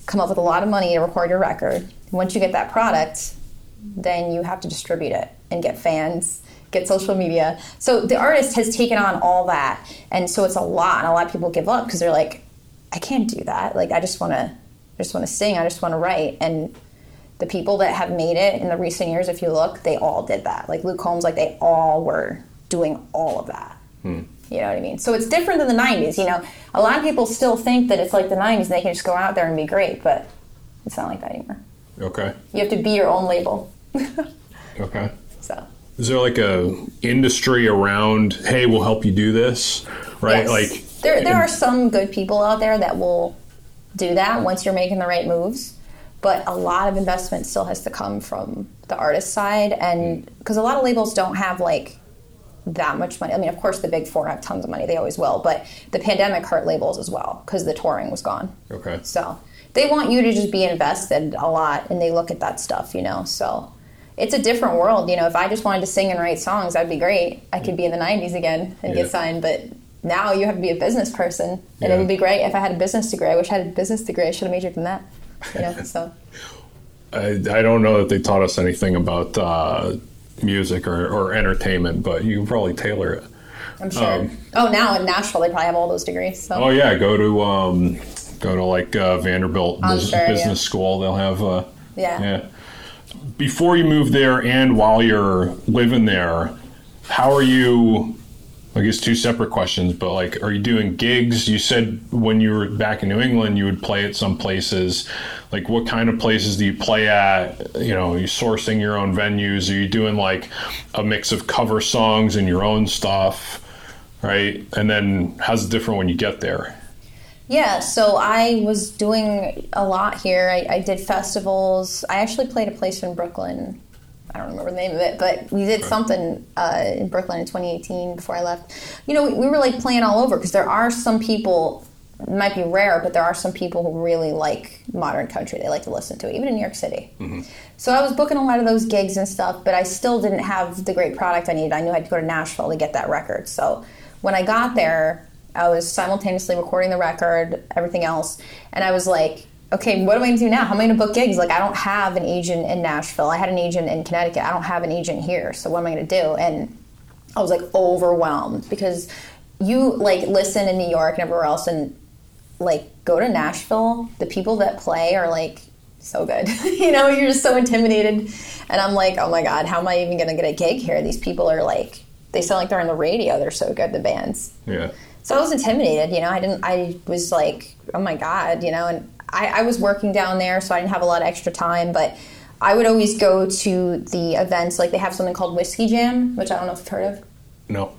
Speaker 2: come up with a lot of money to record your record. Once you get that product, then you have to distribute it and get fans, get social media. So the artist has taken on all that, and so it's a lot. And a lot of people give up because they're like, I can't do that. Like I just want to, I just want to sing. I just want to write. And the people that have made it in the recent years, if you look, they all did that. Like Luke Combs, like they all were doing all of that. Hmm. You know what I mean? So it's different than the 90s. You know, a lot of people still think that it's like the 90s. and They can just go out there and be great, but it's not like that anymore.
Speaker 1: Okay.
Speaker 2: You have to be your own label.
Speaker 1: Okay.
Speaker 2: So
Speaker 1: Is there like a industry around? Hey, we'll help you do this, right?
Speaker 2: yes.
Speaker 1: Like
Speaker 2: there, there are some good people out there that will do that once you're making the right moves. But a lot of investment still has to come from the artist side, and mm. because a lot of labels don't have like that much money. I mean, of course, the big four have tons of money; they always will. But the pandemic hurt labels as well because the touring was gone.
Speaker 1: Okay.
Speaker 2: So they want you to just be invested a lot and they look at that stuff, you know. So it's a different world, you know. If I just wanted to sing and write songs, that'd be great. I could be in the 90s again and
Speaker 1: Yeah.
Speaker 2: get signed, but now you have to be a business person and
Speaker 1: Yeah.
Speaker 2: it would be great if I had a business degree. I wish I had a business degree. I should have majored in that. Know, so
Speaker 1: I, I don't know that they taught us anything about uh, music or, or entertainment, but you can probably tailor it.
Speaker 2: I'm sure. oh, now in Nashville they probably have all those degrees. So
Speaker 1: Oh yeah, go to um, go to like uh, Vanderbilt Bus-
Speaker 2: sure, yeah.
Speaker 1: Business School. They'll have uh,
Speaker 2: Yeah.
Speaker 1: yeah. Before you move there and while you're living there, how are you? I guess two separate questions, but like, are you doing gigs? You said when you were back in New England, you would play at some places. Like, what kind of places do you play at? You know, are you sourcing your own venues? Are you doing like a mix of cover songs and your own stuff? Right? And then, how's it different when you get there?
Speaker 2: Yeah, so I was doing a lot here. I, I did festivals. I actually played a place in Brooklyn. I don't remember the name of it, but we did something uh, in Brooklyn in 2018 before I left. You know, we, we were like playing all over because there are some people, it might be rare, but there are some people who really like modern country. They like to listen to it, even in New York City. So I was booking a lot of those gigs and stuff, but I still didn't have the great product I needed. I knew I had to go to Nashville to get that record. So when I got there, I was simultaneously recording the record, everything else, and I was like, okay, what am I going to do now? How am I going to book gigs? Like, I don't have an agent in Nashville. I had an agent in Connecticut. I don't have an agent here. So what am I going to do? And I was like overwhelmed because you like listen in New York and everywhere else, and like go to Nashville. The people that play are like so good. you know, you're just so intimidated, and I'm like, oh my god, how am I even going to get a gig here? These people are like, they sound like they're on the radio. They're so good. The bands.
Speaker 1: Yeah.
Speaker 2: So I was intimidated, you know. I didn't. I was like, oh my god, you know. And I, I was working down there, so I didn't have a lot of extra time. But I would always go to the events. Like they have something called Whiskey Jam, which I don't know if you've heard of.
Speaker 1: No.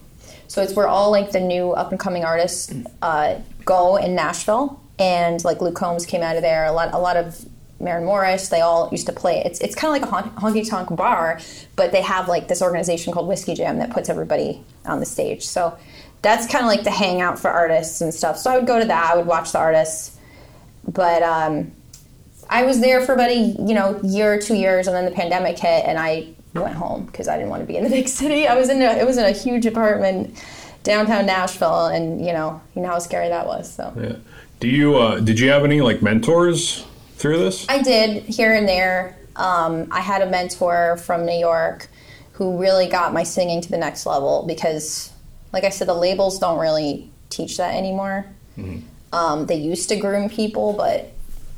Speaker 2: So it's where all like the new up and coming artists uh, go in Nashville, and like Luke Combs came out of there. A lot, a lot of Maren Morris. They all used to play. It's it's kind of like a hon- honky tonk bar, but they have like this organization called Whiskey Jam that puts everybody on the stage. So that's kind of like the hangout for artists and stuff. So I would go to that. I would watch the artists, but um, I was there for about a you know year or two years, and then the pandemic hit, and I went home because I didn't want to be in the big city. I was in a, it was in a huge apartment downtown Nashville, and you know you know how scary that was. So
Speaker 1: Yeah. Do you uh, did you have any like mentors through this?
Speaker 2: I did here and there. Um, I had a mentor from New York who really got my singing to the next level because, like I said, the labels don't really teach that anymore. Um, they used to groom people, but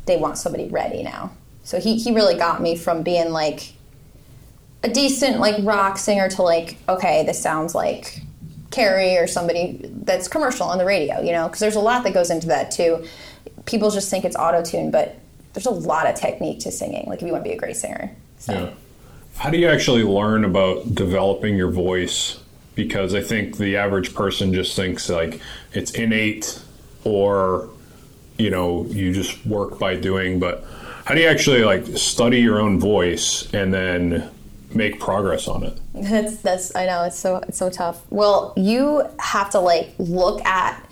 Speaker 2: they want somebody ready now. So he, he really got me from being like a decent like rock singer to like okay, this sounds like Carrie or somebody that's commercial on the radio, you know, because there's a lot that goes into that too. People just think it's auto tune, but there's a lot of technique to singing. Like if you want to be a great singer, so
Speaker 1: Yeah. How do you actually learn about developing your voice? Because I think the average person just thinks like it's innate or you know, you just work by doing, but how do you actually like study your own voice and then make progress on it?
Speaker 2: That's that's I know it's so it's so tough. Well, you have to like look at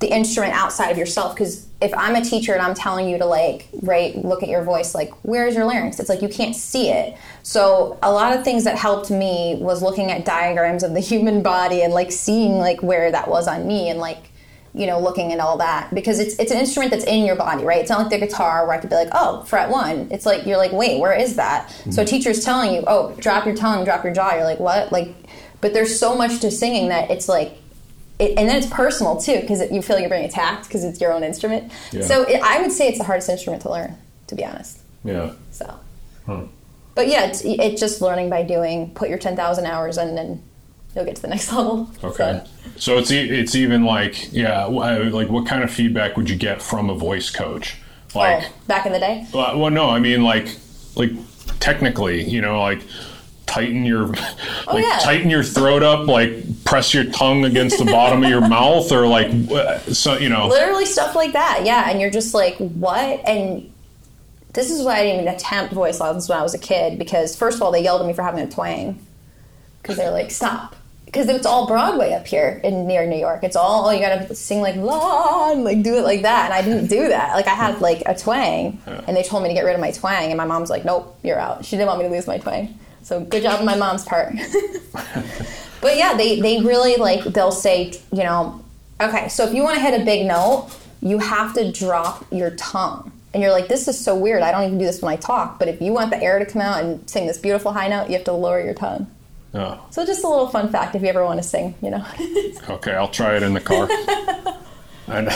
Speaker 2: the instrument outside of yourself because if I'm a teacher and I'm telling you to like right look at your voice like where's your larynx? It's like you can't see it. So a lot of things that helped me was looking at diagrams of the human body and like seeing like where that was on me and like you know, looking at all that because it's it's an instrument that's in your body, right? It's not like the guitar where I could be like, oh, fret one. It's like you're like, wait, where is that? So a mm-hmm. teacher's telling you, oh, drop your tongue, drop your jaw. You're like, what? Like, but there's so much to singing that it's like, it, and then it's personal too because you feel like you're being attacked because it's your own instrument.
Speaker 1: Yeah.
Speaker 2: So it, I would say it's the hardest instrument to learn, to be honest.
Speaker 1: Yeah.
Speaker 2: So,
Speaker 1: Huh.
Speaker 2: but yeah, it's, it's just learning by doing. Put your ten thousand hours in, and you'll get to the next level.
Speaker 1: Okay.
Speaker 2: So-
Speaker 1: So it's it's even like yeah, like what kind of feedback would you get from a voice coach? Oh, like
Speaker 2: oh, back in the day.
Speaker 1: Well, well, no, I mean like like technically, you know, like tighten your oh, like
Speaker 2: Oh, yeah.
Speaker 1: tighten your throat up, like press your tongue against the bottom of your mouth, or like uh, so you know.
Speaker 2: literally stuff like that yeah and you're just like what and this is why i didn't even attempt voice lessons when i was a kid because first of all they yelled at me for having a twang because they're like stop because it's all Broadway up here in near New York. It's all oh, you gotta sing like la and like do it like that, and I didn't do that. Like I had like a twang, and they told me to get rid of my twang, and my mom's like, nope, you're out. She didn't want me to lose my twang, so good job on my mom's part. but yeah, they they really like they'll say you know, okay, so if you want to hit a big note, you have to drop your tongue. And you're like, this is so weird. I don't even do this when I talk. But if you want the air to come out and sing this beautiful high note, you have to lower your tongue.
Speaker 1: Oh,
Speaker 2: So just a little fun fact if you ever want to sing, you know.
Speaker 1: okay. I'll try it in the car. and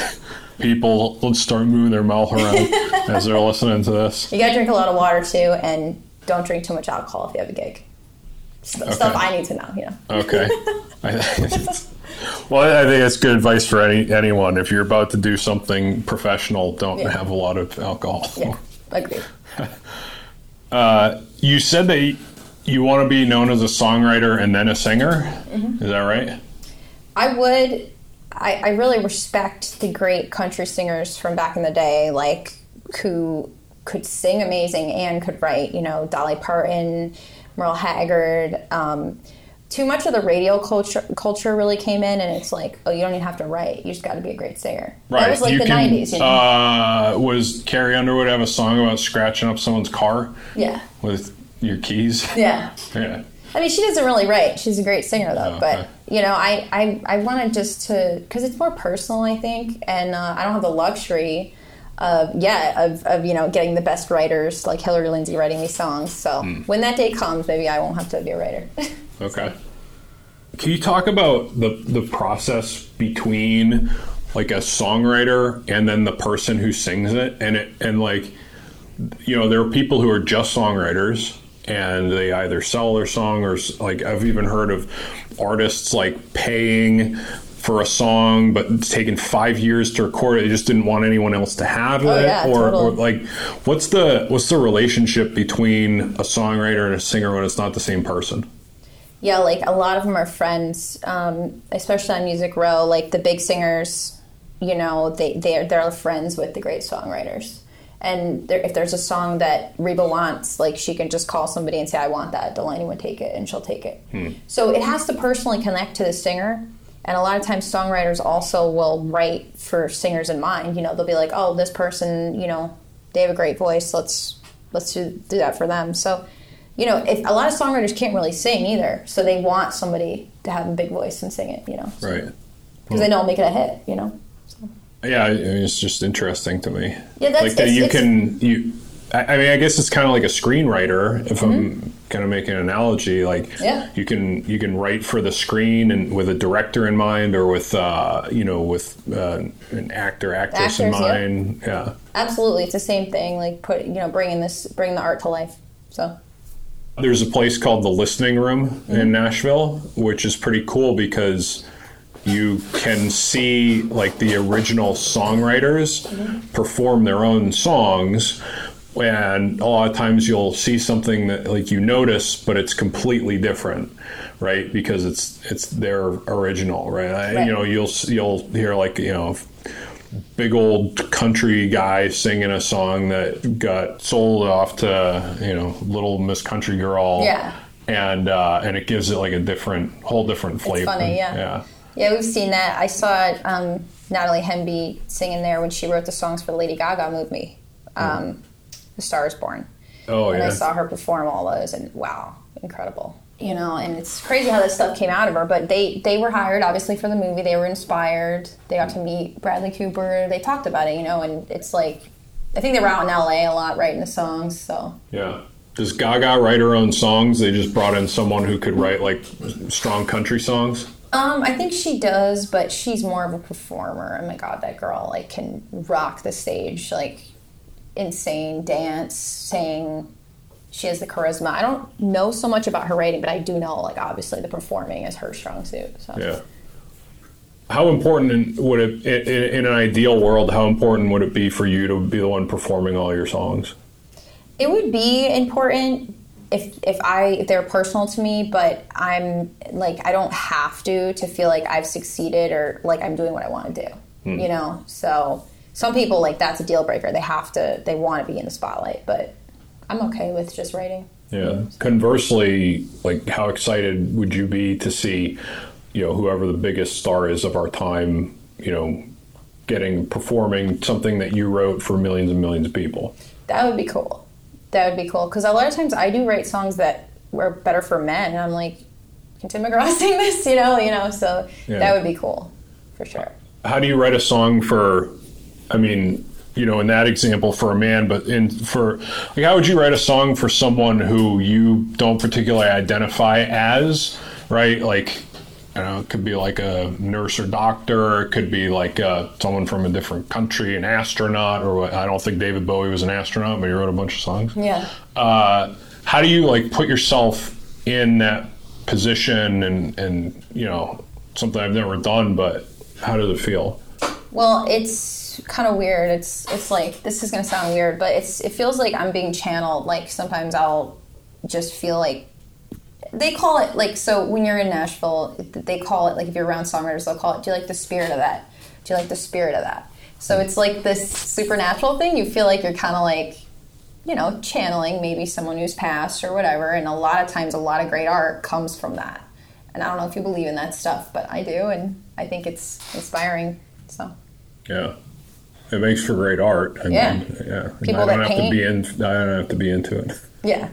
Speaker 1: people, let's start moving their mouth around as they're listening to this.
Speaker 2: you gotta drink a lot of water too, and don't drink too much alcohol if you have a gig. St- Stuff I need to know, you know.
Speaker 1: Okay. Well, I think that's good advice for any anyone. If you're about to do something professional, don't
Speaker 2: Yeah.
Speaker 1: have a lot of alcohol.
Speaker 2: Yeah, agreed.
Speaker 1: Uh, you said that you, want to be known as a songwriter and then a singer.
Speaker 2: Mm-hmm.
Speaker 1: Is that right?
Speaker 2: I would. I, I really respect the great country singers from back in the day, like who could sing amazing and could write. You know, Dolly Parton, Merle Haggard. Um, too much of the radio culture culture really came in, and it's like, oh, you don't even have to write; you just got to be a great singer. Right. That was like
Speaker 1: You
Speaker 2: the
Speaker 1: can-
Speaker 2: '90s. You know?
Speaker 1: uh, was Carrie Underwood have a song about scratching up someone's car
Speaker 2: yeah,
Speaker 1: with your keys?
Speaker 2: yeah.
Speaker 1: yeah.
Speaker 2: I mean, she doesn't really write. She's a great singer, though.
Speaker 1: Oh,
Speaker 2: but
Speaker 1: okay.
Speaker 2: you know, I I, I wanted just to because it's more personal, I think, and uh, I don't have the luxury of yet of, of you know getting the best writers like Hillary Lindsey writing these songs. So
Speaker 1: Hmm.
Speaker 2: when that day comes, maybe I won't have to be a writer.
Speaker 1: Okay. Can you talk about the the process between like a songwriter and then the person who sings it and it and like you know there are people who are just songwriters and they either sell their song or like I've even heard of artists like paying for a song but it's taken five years to record it they just didn't want anyone else to have
Speaker 2: Oh,
Speaker 1: it
Speaker 2: yeah,
Speaker 1: or, or like what's the what's the relationship between a songwriter and a singer when it's not the same person
Speaker 2: yeah, like a lot of them are friends, um, especially on Music Row. Like the big singers, you know, they they're they're friends with the great songwriters. And there, if there's a song that Reba wants, like she can just call somebody and say, "I want that." Delaney would take it, and she'll take it. Hmm. So it has to personally connect to the singer. And a lot of times, songwriters also will write for singers in mind. You know, they'll be like, "Oh, this person, you know, they have a great voice. Let's let's do, do that for them." So you know, if a lot of songwriters can't really sing either, so they want somebody to have a big voice and sing it, you know,
Speaker 1: right
Speaker 2: because they know it'll make it a hit, you know.
Speaker 1: Yeah, I mean, it's just interesting to me.
Speaker 2: Yeah, that's-
Speaker 1: like that you can you. I I mean, I guess it's kind of like a screenwriter. If I'm kind of making an analogy, like
Speaker 2: Mm-hmm. Yeah.
Speaker 1: you can you can write for the screen and with a director in mind, or with uh, you know with uh, an actor actress in
Speaker 2: Actors, yeah.
Speaker 1: mind. Yeah.
Speaker 2: Absolutely, it's the same thing. Like put, you know, bringing this, bringing the art to life. So
Speaker 1: There's a place called the Listening Room
Speaker 2: Mm-hmm.
Speaker 1: in Nashville, which is pretty cool because you can see like the original songwriters perform their own songs. And a lot of times you'll see something that like you notice, but it's completely different, right? Because it's it's their original, right? I-
Speaker 2: Right.
Speaker 1: You know, you'll you'll hear like you know big old country guy singing a song that got sold off to you know little Miss Country Girl.
Speaker 2: Yeah.
Speaker 1: And uh, and it gives it like a different, whole different flavor.
Speaker 2: funny, yeah.
Speaker 1: Yeah.
Speaker 2: Yeah, we've seen that. I saw um, Natalie Hemby singing there when she wrote the songs for the Lady Gaga movie, um, "The Star Is Born."
Speaker 1: Oh
Speaker 2: and
Speaker 1: yeah.
Speaker 2: I saw her perform all those, and wow, incredible. You know, and it's crazy how this stuff came out of her. But they they were hired obviously for the movie. They were inspired. They got to meet Bradley Cooper. They talked about it, you know, and it's like I think they were out in L.A. a lot writing the songs. So
Speaker 1: Yeah. Does Gaga write her own songs? They just brought in someone who could write like strong country songs.
Speaker 2: Um, I think she does, but she's more of a performer. Oh my god, that girl like can rock the stage, like insane dance, sing. She has the charisma. I don't know so much about her writing, but I do know like obviously the performing is her strong suit. So.
Speaker 1: Yeah. How important would it, in, in an ideal world, how important would it be for you to be the one performing all your songs?
Speaker 2: It would be important if if I if they're personal to me, but I'm like I don't have to to feel like I've succeeded or like I'm doing what I want to do. Hmm. You know, so some people like that's a deal breaker. They have to they want to be in the spotlight, but I'm okay with just writing.
Speaker 1: Yeah. Conversely, like how excited would you be to see, you know, whoever the biggest star is of our time, you know, getting performing something that you wrote for millions and millions of people?
Speaker 2: That would be cool. That would be cool because a lot of times I do write songs that were better for men, and I'm like, can Tim McGraw sing this? You know, you know. So
Speaker 1: Yeah.
Speaker 2: that would be cool, for sure.
Speaker 1: How do you write a song for? I mean, you know, in that example for a man, but in for like, how would you write a song for someone who you don't particularly identify as? Right, like. I don't know, it could be like a nurse or doctor. It could be like uh, someone from a different country, an astronaut, or what, I don't think David Bowie was an astronaut, but he wrote a bunch of songs.
Speaker 2: Yeah.
Speaker 1: uh, how do you like put yourself in that position and and you know something I've never done, but how does it feel?
Speaker 2: Well, it's kind of weird. It's it's like this is gonna sound weird, but it's it feels like I'm being channeled. Like sometimes I'll just feel like they call it like so when you're in Nashville, they call it like if you're around songwriters, they'll call it. Do you like the spirit of that? Do you like the spirit of that? So it's like this supernatural thing. You feel like you're kind of like you know channeling maybe someone who's passed or whatever. And a lot of times, a lot of great art comes from that. And I don't know if you believe in that stuff, but I do, and I think it's inspiring. So.
Speaker 1: Yeah, it makes for great art. I
Speaker 2: Yeah.
Speaker 1: mean, yeah.
Speaker 2: People
Speaker 1: I don't
Speaker 2: that
Speaker 1: have
Speaker 2: paint.
Speaker 1: to be in. I don't have to be into it.
Speaker 2: Yeah.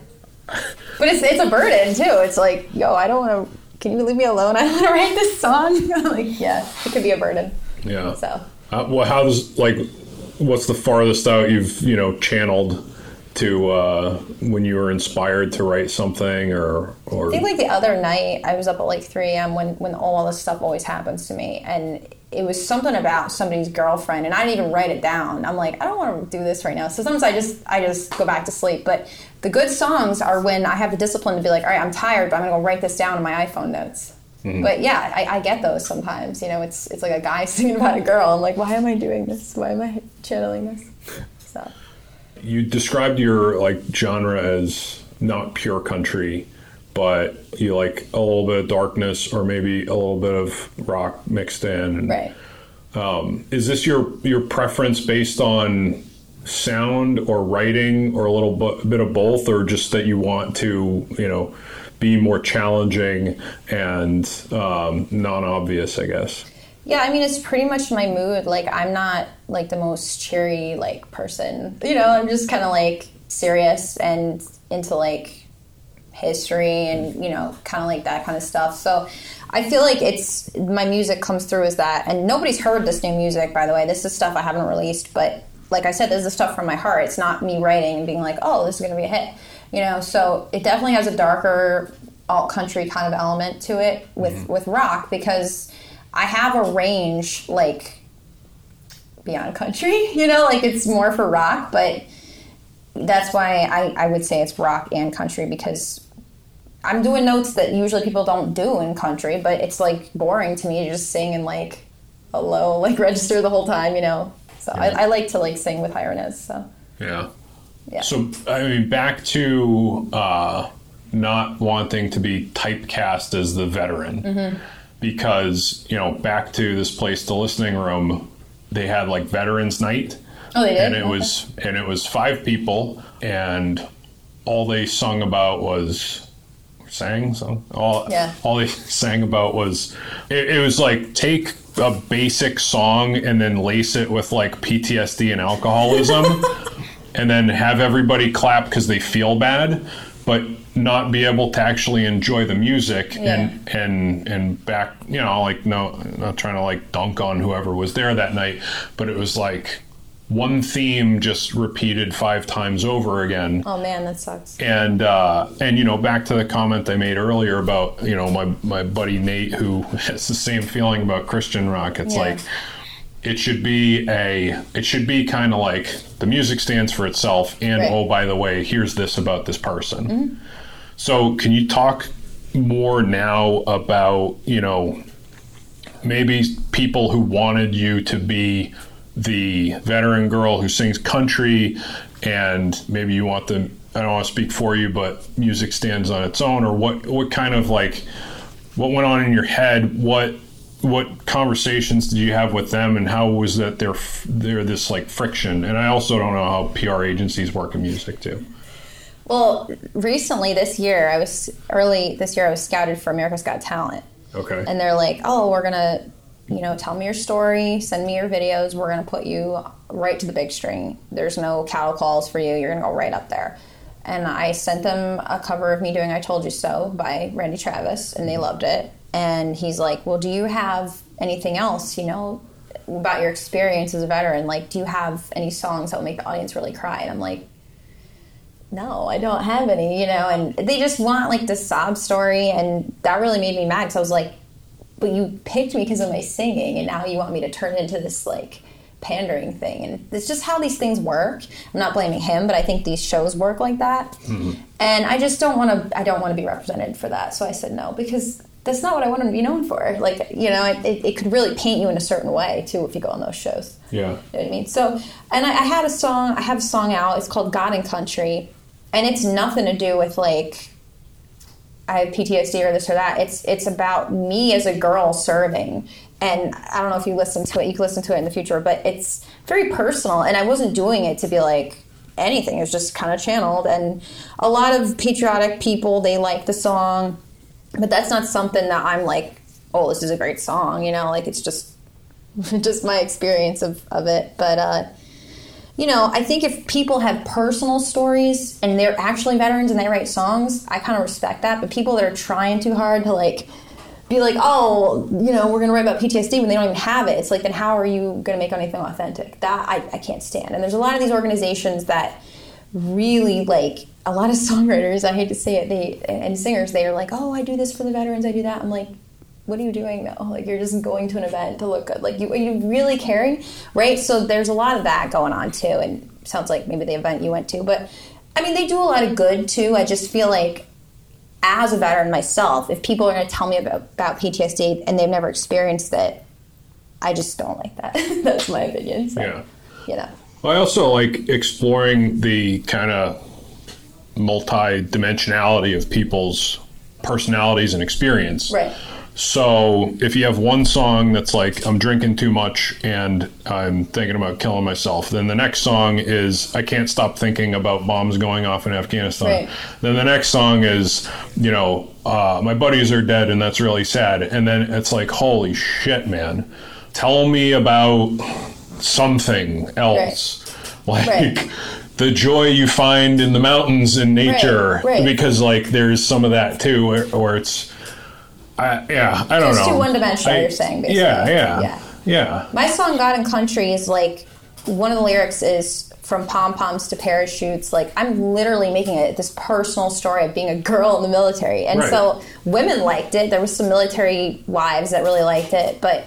Speaker 2: But it's it's a burden too. It's like, yo, I don't want to. Can you leave me alone? I want to write this song. I'm like, yeah, it could be a burden.
Speaker 1: Yeah.
Speaker 2: So
Speaker 1: Uh, well, how does like what's the farthest out you've you know channeled to uh, when you were inspired to write something or or
Speaker 2: I think like the other night, I was up at like 3 a.m. when when all this stuff always happens to me, and it was something about somebody's girlfriend, and I didn't even write it down. I'm like, I don't want to do this right now. So sometimes I just I just go back to sleep. But the good songs are when I have the discipline to be like, all right, I'm tired, but I'm gonna go write this down in my iPhone notes. But yeah, I, I get those sometimes. You know, it's it's like a guy singing about a girl. I'm like, why am I doing this? Why am I channeling this? So
Speaker 1: you described your like genre as not pure country but you like a little bit of darkness or maybe a little bit of rock mixed in
Speaker 2: right.
Speaker 1: um, is this your your preference based on sound or writing or a little bu- bit of both or just that you want to you know be more challenging and um, non-obvious i guess
Speaker 2: Yeah, I mean it's pretty much my mood. Like I'm not like the most cheery like person. You know, I'm just kind of like serious and into like history and you know kind of like that kind of stuff. So I feel like it's my music comes through as that. And nobody's heard this new music by the way. This is stuff I haven't released, but like I said, this is stuff from my heart. It's not me writing and being like, "Oh, this is going to be a hit." You know, so it definitely has a darker alt country kind of element to it with mm-hmm. with rock because I have a range like beyond country, you know, like it's more for rock, but that's why I, I would say it's rock and country because I'm doing notes that usually people don't do in country, but it's like boring to me to just sing in like a low like register the whole time, you know. So I, I like to like sing with higher notes. So
Speaker 1: Yeah.
Speaker 2: Yeah.
Speaker 1: So I mean, back to uh, not wanting to be typecast as the veteran,
Speaker 2: Mm-hmm.
Speaker 1: because you know, back to this place, the listening room, they had like Veterans Night,
Speaker 2: oh, they did.
Speaker 1: and it
Speaker 2: Okay.
Speaker 1: was and it was five people, and all they sung about was sang so all
Speaker 2: Yeah.
Speaker 1: all they sang about was it, it was like take a basic song and then lace it with like PTSD and alcoholism and then have everybody clap because they feel bad but not be able to actually enjoy the music and and and back you know like no not trying to like dunk on whoever was there that night but it was like one theme just repeated five times over again
Speaker 2: Oh man, that sucks.
Speaker 1: and uh, and you know back to the comment I made earlier about you know my my buddy Nate who has the same feeling about Christian rock. It's
Speaker 2: Yeah.
Speaker 1: like it should be a it should be kind of like the music stands for itself, and
Speaker 2: Right.
Speaker 1: oh by the way, here's this about this person. So can you talk more now about you know maybe people who wanted you to be the veteran girl who sings country and maybe you want them I don't want to speak for you but music stands on its own or what what kind of like what went on in your head what what conversations did you have with them and how was that there there this like friction and I also don't know how PR agencies work in music too
Speaker 2: Well, recently this year, I was early this year. I was scouted for America's Got Talent,
Speaker 1: Okay.
Speaker 2: and they're like, "Oh, we're gonna, you know, tell me your story, send me your videos. We're gonna put you right to the big string. There's no cattle calls for you. You're gonna go right up there." And I sent them a cover of me doing "I Told You So" by Randy Travis, and they loved it. And he's like, "Well, do you have anything else? You know." About your experience as a veteran, like, do you have any songs that will make the audience really cry? And I'm like, no, I don't have any, you know, and they just want like the sob story, and that really made me mad because I was like, but you picked me because of my singing, and now you want me to turn into this like pandering thing, and it's just how these things work. I'm not blaming him, but I think these shows work like that, mm-hmm. and I just don't want to. I don't want to be represented for that, so I said no because that's not what I want to be known for. Like, you know, it, it, it could really paint you in a certain way too if you go on those shows.
Speaker 1: yeah.
Speaker 2: You know what I mean? So, and I, I had a song, I have a song out, it's called God and Country, and it's nothing to do with like, I have PTSD or this or that. It's it's about me as a girl serving. And I don't know if you listen to it, you can listen to it in the future, but it's very personal. And I wasn't doing it to be like anything, it was just kind of channeled. And a lot of patriotic people, they like the song, but that's not something that I'm like, oh, this is a great song, you know, like it's just just my experience of, of it. But, uh, you know, I think if people have personal stories and they're actually veterans and they write songs, I kind of respect that. But people that are trying too hard to like be like, oh, you know, we're going to write about PTSD when they don't even have it. It's like, then how are you going to make anything authentic? That I, I can't stand. And there's a lot of these organizations that really like a lot of songwriters. I hate to say it, they and singers. They are like, oh, I do this for the veterans. I do that. I'm like, what are you doing though? Like you're just going to an event to look good. Like you are you really caring, right? So there's a lot of that going on too, and sounds like maybe the event you went to, but I mean they do a lot of good too. I just feel like as a veteran myself, if people are going to tell me about, about PTSD and they've never experienced it, I just don't like that. That's my opinion. So,
Speaker 1: Yeah.
Speaker 2: You know.
Speaker 1: I also like exploring the kind of multi-dimensionality of people's personalities and experience.
Speaker 2: Right.
Speaker 1: So if you have one song that's like I'm drinking too much and I'm thinking about killing myself, then the next song is I can't stop thinking about bombs going off in Afghanistan.
Speaker 2: Right.
Speaker 1: Then the next song is you know uh, my buddies are dead and that's really sad. And then it's like holy shit, man, tell me about something else, like.
Speaker 2: Right.
Speaker 1: The joy you find in the mountains in nature,
Speaker 2: Right, right.
Speaker 1: because like there's some of that too, where, where it's I, yeah, I don't
Speaker 2: Just
Speaker 1: know.
Speaker 2: too one-dimensional, you're saying, basically.
Speaker 1: Yeah, yeah,
Speaker 2: Yeah.
Speaker 1: yeah,
Speaker 2: My song God and Country is like one of the lyrics is from pom poms to parachutes. Like I'm literally making it this personal story of being a girl in the military, and
Speaker 1: Right.
Speaker 2: so women liked it. There was some military wives that really liked it, but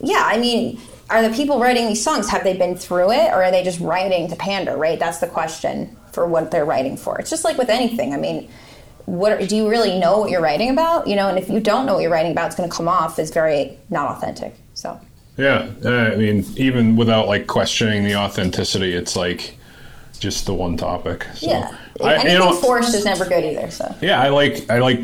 Speaker 2: yeah, I mean. Are the people writing these songs have they been through it or are they just writing to pander? Right, that's the question for what they're writing for. It's just like with anything. I mean, what do you really know what you're writing about? You know, and if you don't know what you're writing about, it's going to come off as very not authentic. So
Speaker 1: yeah. Uh, I mean, even without like questioning the authenticity, it's like just the one topic. So,
Speaker 2: Yeah,
Speaker 1: I,
Speaker 2: anything
Speaker 1: you know,
Speaker 2: forced is never good either. So
Speaker 1: yeah, I like I like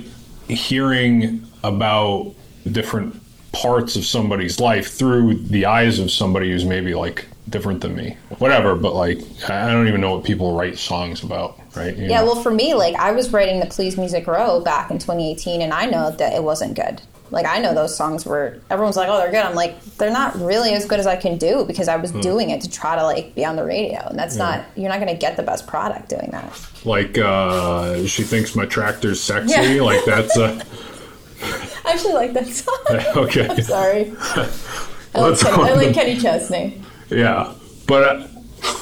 Speaker 1: hearing about different parts of somebody's life through the eyes of somebody who's maybe like different than me. Whatever, but like I don't even know what people write songs about, right? You
Speaker 2: yeah,
Speaker 1: know?
Speaker 2: well, for me, like I was writing the Please Music Row back in 2018, and I know that it wasn't good. Like I know those songs were everyone's like, oh, they're good. I'm like, they're not really as good as I can do because I
Speaker 1: Hmm.
Speaker 2: was doing it to try to like be on the radio, and that's not you're not going to get the best product doing that.
Speaker 1: like uh, she thinks my tractor's sexy.
Speaker 2: Yeah.
Speaker 1: Like that's uh,
Speaker 2: I actually like that song.
Speaker 1: okay.
Speaker 2: Sorry, I like, Kenny, I like Kenny Chesney.
Speaker 1: Yeah, but uh,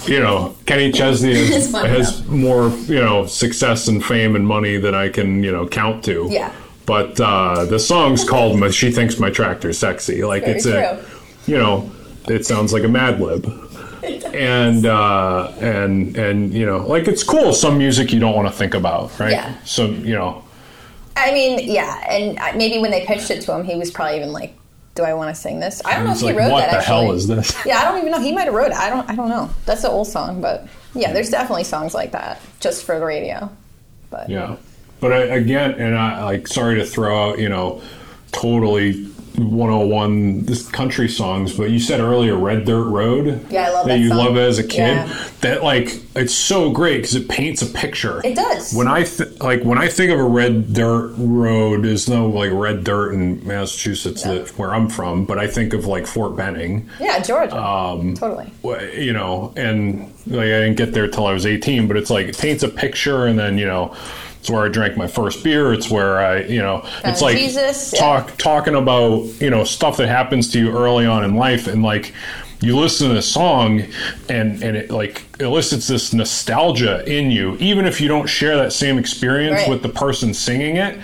Speaker 1: you know, Kenny Chesney
Speaker 2: It's
Speaker 1: has, has more you know success and fame and money than I can you know count to.
Speaker 2: Yeah.
Speaker 1: But uh, the song's called "She Thinks My Tractor's Sexy." Like
Speaker 2: Very
Speaker 1: it's a, you know, it sounds like a Mad Lib. And uh, and and you know, like it's cool. Some music you don't want to think about, right?
Speaker 2: Yeah.
Speaker 1: Some you know,
Speaker 2: I mean, yeah, and maybe when they pitched it to him, he was probably even like, "Do I want to sing this?" I don't know if
Speaker 1: it's
Speaker 2: he
Speaker 1: like,
Speaker 2: wrote
Speaker 1: what
Speaker 2: that.
Speaker 1: the
Speaker 2: actually.
Speaker 1: hell is this?
Speaker 2: Yeah, I don't even know. He might have wrote it. I don't. I don't know. That's an old song, but yeah, there's definitely songs like that just for the radio. But
Speaker 1: Yeah, but I, again, and I like sorry to throw out you know totally 101 this country songs, but you said earlier Red Dirt Road.
Speaker 4: Yeah, I love
Speaker 1: that
Speaker 4: that
Speaker 1: you
Speaker 4: song.
Speaker 1: love as a kid.
Speaker 4: Yeah.
Speaker 1: That like it's so great because it paints a picture.
Speaker 4: It does.
Speaker 1: When I th- like when I think of a red dirt road, there's no like red dirt in Massachusetts that where I'm from, but I think of like Fort Benning.
Speaker 4: Yeah, Georgia.
Speaker 1: Um,
Speaker 4: totally.
Speaker 1: You know, and like I didn't get there till I was 18, but it's like it paints a picture, and then you know, it's where I drank my first beer. It's where I, you know, it's like
Speaker 4: Jesus, yeah.
Speaker 1: talk talking about you know stuff that happens to you early on in life, and like you listen to the song, and and it like elicits this nostalgia in you, even if you don't share that same experience
Speaker 4: Right.
Speaker 1: with the person singing it.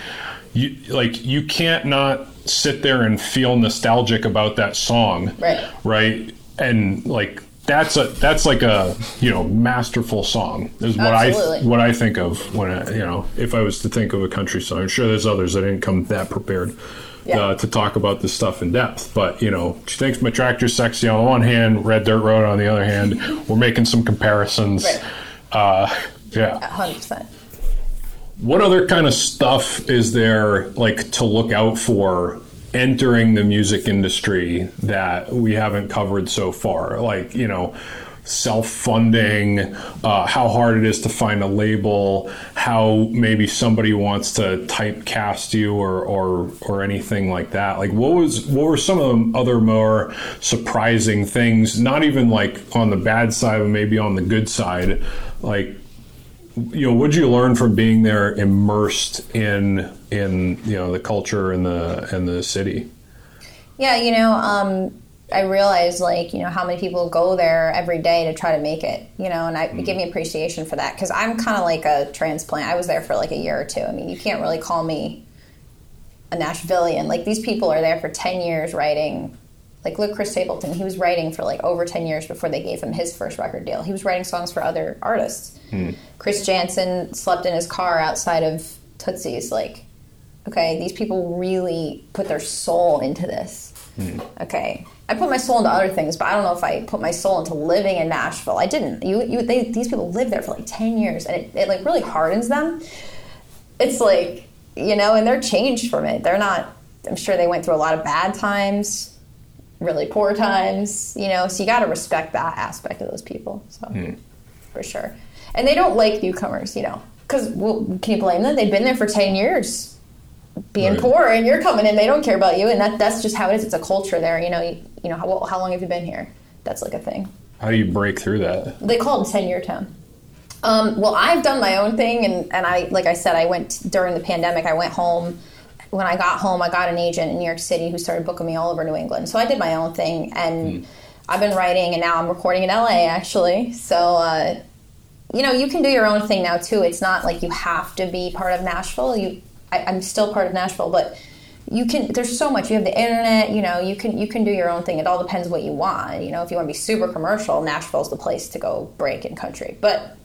Speaker 1: You like you can't not sit there and feel nostalgic about that song
Speaker 4: Right.
Speaker 1: right and like that's a that's like a you know masterful song is what i what i think of when I, you know if i was to think of a country song i'm sure there's others that didn't come that prepared
Speaker 4: Yeah.
Speaker 1: uh, to talk about this stuff in depth but you know she thinks my tractor's sexy on the one hand red dirt road on the other hand we're making some comparisons
Speaker 4: Right.
Speaker 1: uh yeah
Speaker 4: 100%.
Speaker 1: what other kind of stuff is there like to look out for entering the music industry that we haven't covered so far. Like you know self-funding uh, how hard it is to find a label how maybe somebody wants to typecast you or, or or anything like that. Like what was what were some of the other more surprising things? Not even like on the bad side but maybe on the good side. Like you know, what'd you learn from being there, immersed in in you know the culture and the and the city?
Speaker 2: Yeah, you know, um, I realized like you know how many people go there every day to try to make it. You know, and I it give me appreciation for that because I'm kind of like a transplant. I was there for like a year or two. I mean, you can't really call me a Nashvilleian. Like these people are there for ten years writing. Like look, Chris Stapleton. He was writing for like over ten years before they gave him his first record deal. He was writing songs for other artists. Chris Janson slept in his car outside of Tootsie's. Like, okay, these people really put their soul into this. Okay, I put my soul into other things, but I don't know if I put my soul into living in Nashville. I didn't. You, you, they, these people live there for like ten years, and it, it like really hardens them. It's like you know, and they're changed from it. They're not. I'm sure they went through a lot of bad times, really poor times. You know, so you got to respect that aspect of those people. So hmm. for sure, and they don't like newcomers. You know, because well, can you blame them? They've been there for ten years being
Speaker 1: Right.
Speaker 2: poor and you're coming in they don't care about you and that that's just how it is. It's a culture there you know. You, you know how, well, how long have you been here? That's like a thing.
Speaker 1: How do you break through that?
Speaker 2: they call it 10 year town. Um, well i've done my own thing and, and i like i said i went during the pandemic i went home. When i got home i got an agent in new york city who started booking me all over new england. So i did my own thing and i've been writing and now i'm recording in la actually. So uh, you know you can do your own thing now too. It's not like you have to be part of nashville. You I, i'm still part of nashville but you can there's so much. You have the internet you know you can you can do your own thing. It all depends what you want. You know if you want to be super commercial nashville's the place to go break in country. But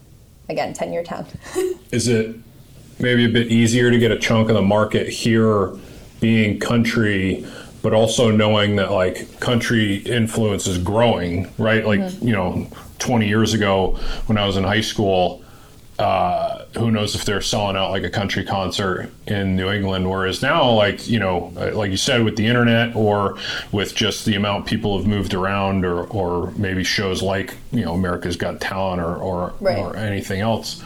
Speaker 2: again 10 year town.
Speaker 1: Is it maybe a bit easier to get a chunk of the market here, being country, but also knowing that like country influence is growing, right? Like mm-hmm. you know, twenty years ago when I was in high school. Uh, who knows if they're selling out like a country concert in New England? Whereas now, like you know, uh, like you said, with the internet or with just the amount people have moved around, or or maybe shows like you know America's Got Talent or or,
Speaker 2: Right.
Speaker 1: or anything else,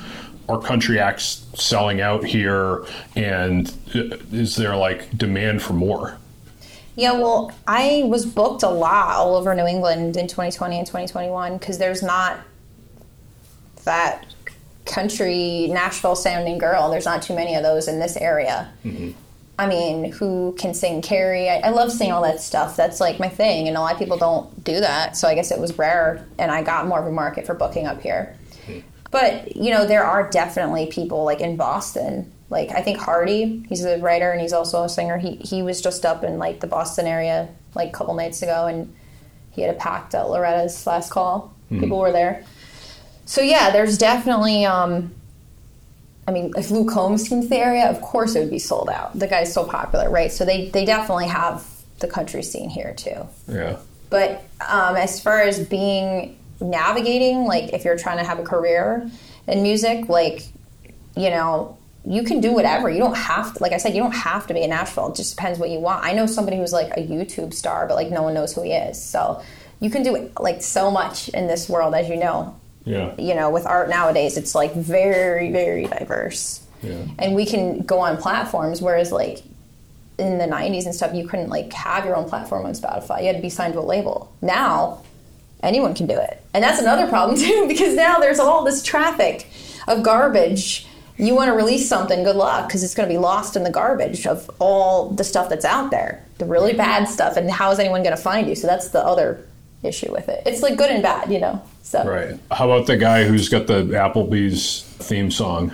Speaker 1: are country acts selling out here? And uh, is there like demand for more?
Speaker 2: Yeah, well, I was booked a lot all over New England in 2020 and 2021 because there's not that country Nashville sounding girl. There's not too many of those in this area. Mm-hmm. I mean, who can sing Carrie? I, I love singing all that stuff. That's like my thing, and a lot of people don't do that. So I guess it was rare, and I got more of a market for booking up here. Hmm. But you know, there are definitely people like in Boston. Like I think Hardy, he's a writer and he's also a singer. He he was just up in like the Boston area like a couple nights ago, and he had a packed at Loretta's last call. People were there. So yeah, there's definitely. Um, I mean, if Luke Combs came to the area, of course it would be sold out. The guy's so popular, right? So they they definitely have the country scene here too.
Speaker 1: Yeah.
Speaker 2: But um, as far as being navigating, like if you're trying to have a career in music, like, you know, you can do whatever. You don't have to, like I said, you don't have to be in Nashville. It just depends what you want. I know somebody who's like a YouTube star, but like no one knows who he is. So you can do like so much in this world, as you know.
Speaker 1: Yeah.
Speaker 2: You know, with art nowadays, it's like very, very diverse.
Speaker 1: Yeah.
Speaker 2: And we can go on platforms, whereas like in the 90s and stuff, you couldn't like have your own platform on Spotify. You had to be signed to a label. Now, anyone can do it. And that's another problem too, because now there's all this traffic of garbage. You want to release something, good luck, because it's going to be lost in the garbage of all the stuff that's out there, the really bad stuff. And how is anyone going to find you? So that's the other issue with it. It's like good and bad, you know. So
Speaker 1: Right. How about the guy who's got the Applebee's theme song?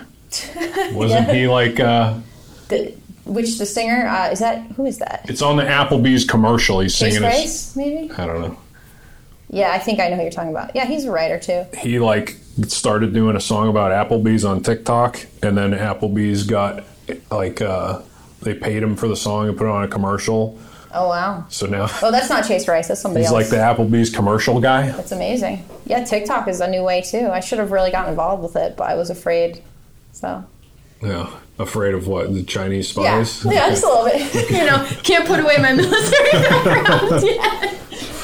Speaker 1: Wasn't he like? uh
Speaker 2: the, which the singer uh, is that? Who is that?
Speaker 1: It's on the Applebee's commercial. He's singing.
Speaker 2: Rice, maybe.
Speaker 1: I don't know.
Speaker 2: Yeah, I think I know who you're talking about. Yeah, he's a writer too.
Speaker 1: He like started doing a song about Applebee's on TikTok, and then Applebee's got like uh they paid him for the song and put it on a commercial.
Speaker 2: Oh wow.
Speaker 1: So now
Speaker 2: Oh, that's not Chase Rice. That's somebody
Speaker 1: he's
Speaker 2: else.
Speaker 1: He's like the Applebee's commercial guy.
Speaker 2: That's amazing. Yeah, TikTok is a new way too. I should have really gotten involved with it, but I was afraid. So
Speaker 1: Yeah. Afraid of what? The Chinese
Speaker 2: yeah,
Speaker 1: spies?
Speaker 2: yeah, just a little bit. you know, can't put away my military background yet.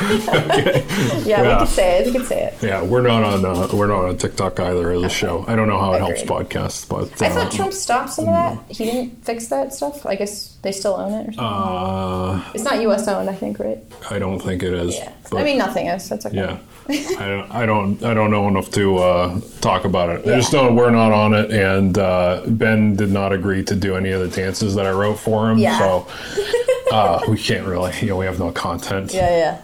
Speaker 2: Yeah,
Speaker 1: Yeah.
Speaker 2: we could say it. We could say it.
Speaker 1: Yeah, we're not on uh, we're not on TikTok either as a show. I don't know how it helps podcasts, but
Speaker 2: I
Speaker 1: uh,
Speaker 2: thought Trump stopped some of that. He didn't fix that stuff. I guess they still own it or something.
Speaker 1: uh,
Speaker 2: it's not U.S. owned, I think, right?
Speaker 1: I don't think it is.
Speaker 2: Yeah.
Speaker 1: but-
Speaker 2: I mean, nothing is. That's okay.
Speaker 1: Yeah, I don't, I don't, I don't know enough to uh, talk about it. I just know we're not on it, and uh, Ben did not agree to do any of the dances that I wrote for him.
Speaker 2: Yeah.
Speaker 1: So uh, we can't really, you know, we have no content.
Speaker 2: Yeah, yeah.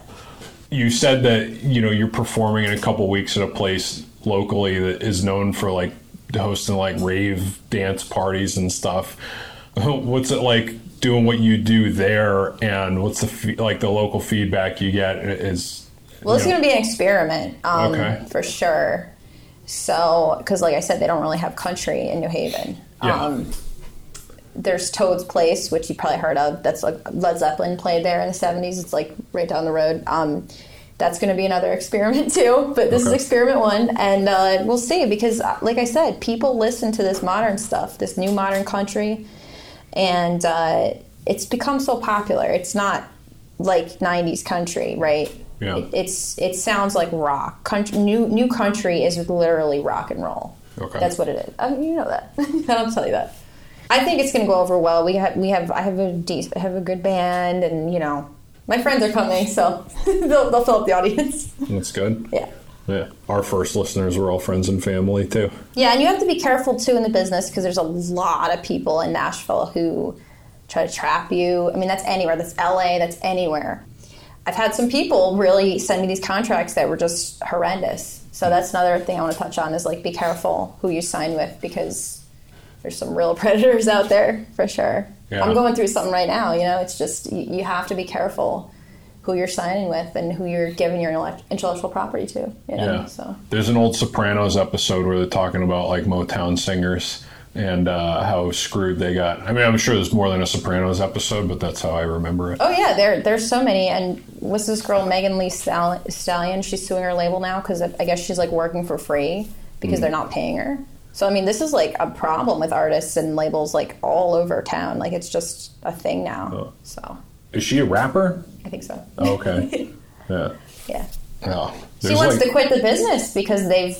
Speaker 1: You said that you know you're performing in a couple weeks at a place locally that is known for like hosting like rave dance parties and stuff. What's it like doing what you do there, and what's the like the local feedback you get is
Speaker 2: Well, it's going to be an experiment, um,
Speaker 1: Okay.
Speaker 2: for sure. So, because like I said, they don't really have country in New Haven.
Speaker 1: Yeah.
Speaker 2: Um, there's Toad's Place, which you probably heard of. That's like Led Zeppelin played there in the '70s. It's like right down the road. Um, that's going to be another experiment too. But this is experiment one, and uh, we'll see. Because, uh, like I said, people listen to this modern stuff, this new modern country, and uh, it's become so popular. It's not like '90s country, right?
Speaker 1: Yeah.
Speaker 2: It, it's it sounds like rock. Country, new new country is literally rock and roll.
Speaker 1: Okay.
Speaker 2: That's what it is. I mean, you know that. I don't tell you that. I think it's going to go over well. We have we have I have a decent, have a good band, and you know my friends are coming, so they'll, they'll fill up the audience.
Speaker 1: That's good.
Speaker 2: Yeah.
Speaker 1: Yeah. Our first listeners were all friends and family too.
Speaker 2: Yeah, and you have to be careful too in the business because there's a lot of people in Nashville who try to trap you. I mean, that's anywhere. That's LA. That's anywhere. I've had some people really send me these contracts that were just horrendous. So that's another thing I want to touch on is like be careful who you sign with because there's some real predators out there for sure.
Speaker 1: Yeah.
Speaker 2: I'm going through something right now. You know, it's just you, you have to be careful who you're signing with and who you're giving your intellectual property to. You know,
Speaker 1: Yeah.
Speaker 2: so.
Speaker 1: There's an old Sopranos episode where they're talking about like Motown singers and uh, how screwed they got. I mean, I'm sure there's more than a Sopranos episode, but that's how I remember it.
Speaker 2: Oh yeah, there there's so many. And what's this girl Megan Thee Stall- Stallion? She's suing her label now because I guess she's like working for free because they're not paying her. So I mean, this is like a problem with artists and labels like all over town. Like it's just a thing now.
Speaker 1: Oh.
Speaker 2: So
Speaker 1: Is she a rapper?
Speaker 2: I think so.
Speaker 1: Oh, okay. yeah.
Speaker 2: yeah.
Speaker 1: Oh,
Speaker 2: She wants
Speaker 1: like-
Speaker 2: to quit the business because they've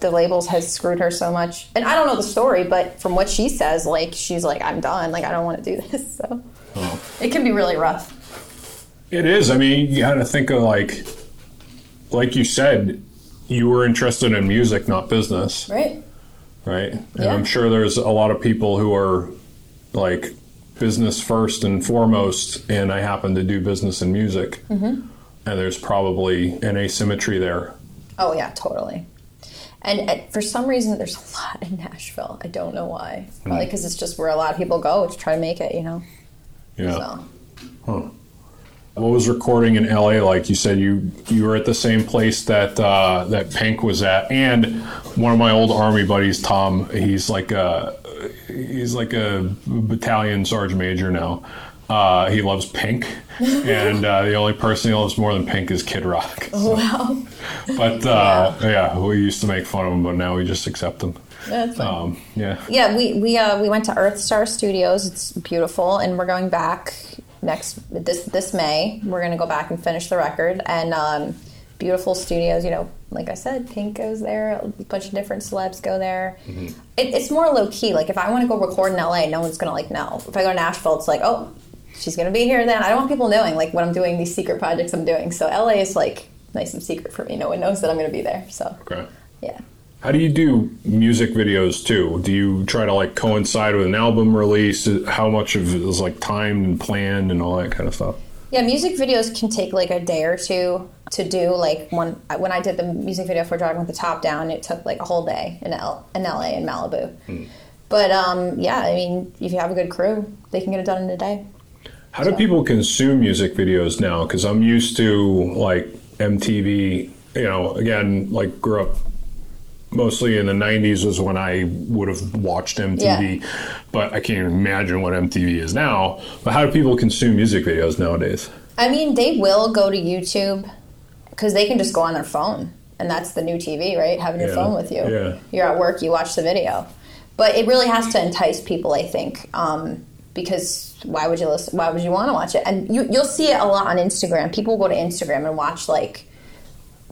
Speaker 2: the labels has screwed her so much. And I don't know the story, but from what she says, like she's like, I'm done. Like I don't want to do this. So
Speaker 1: Oh.
Speaker 2: it can be really rough.
Speaker 1: It is. I mean, you got to think of like, like you said, you were interested in music, not business,
Speaker 2: Right?
Speaker 1: Right? And
Speaker 2: Yeah.
Speaker 1: I'm sure there's a lot of people who are like business first and foremost, and I happen to do business and music,
Speaker 2: Mm-hmm.
Speaker 1: and there's probably an asymmetry there.
Speaker 2: Oh yeah, totally. And uh, for some reason, there's a lot in Nashville. I don't know why. Probably because it's just where a lot of people go to try to make it. You know.
Speaker 1: Yeah.
Speaker 2: So
Speaker 1: What was recording in LA like? You said you you were at the same place that uh, that Pink was at, and one of my old army buddies, Tom. He's like a he's like a battalion sergeant major now. Uh, he loves Pink, and uh, the only person he loves more than Pink is Kid Rock.
Speaker 2: wow.
Speaker 1: But uh, yeah, we used to make fun of him, but now we just accept him.
Speaker 4: That's.
Speaker 1: Um, yeah.
Speaker 2: Yeah, we we uh, we went to Earth Star Studios. It's beautiful, and we're going back next this this May. We're gonna go back and finish the record and um, beautiful studios. You know, like I said, Pink goes there. A bunch of different celebs go there. It, it's more low key. Like if I want to go record in LA, no one's gonna like know. If I go to Nashville, it's like oh. She's gonna be here then. I don't want people knowing like what I'm doing, these secret projects I'm doing. So LA is like nice and secret for me. No one knows that I'm gonna be there. So
Speaker 1: Okay.
Speaker 2: yeah.
Speaker 1: How do you do music videos too? Do you try to like coincide with an album release? How much of it is like timed and planned and all that kind of stuff?
Speaker 2: Yeah, music videos can take like a day or two to do. Like when when I did the music video for Driving with the Top Down, it took like a whole day in L in LA in Malibu. But um, yeah, I mean, if you have a good crew, they can get it done in a day.
Speaker 1: How do people consume music videos now? Because I'm used to like MTV. You know, again, like grew up mostly in the 90s was when I would have watched MTV, but I can't even imagine what MTV is now. But how do people consume music videos nowadays?
Speaker 2: I mean, they will go to YouTube because they can just go on their phone, and that's the new TV, right? Having your
Speaker 1: Yeah,
Speaker 2: phone with you.
Speaker 1: yeah.
Speaker 2: You're at work, you watch the video. But it really has to entice people, I think, um, because why would you listen? Why would you want to watch it? And you, you'll see it a lot on Instagram. People go to Instagram and watch like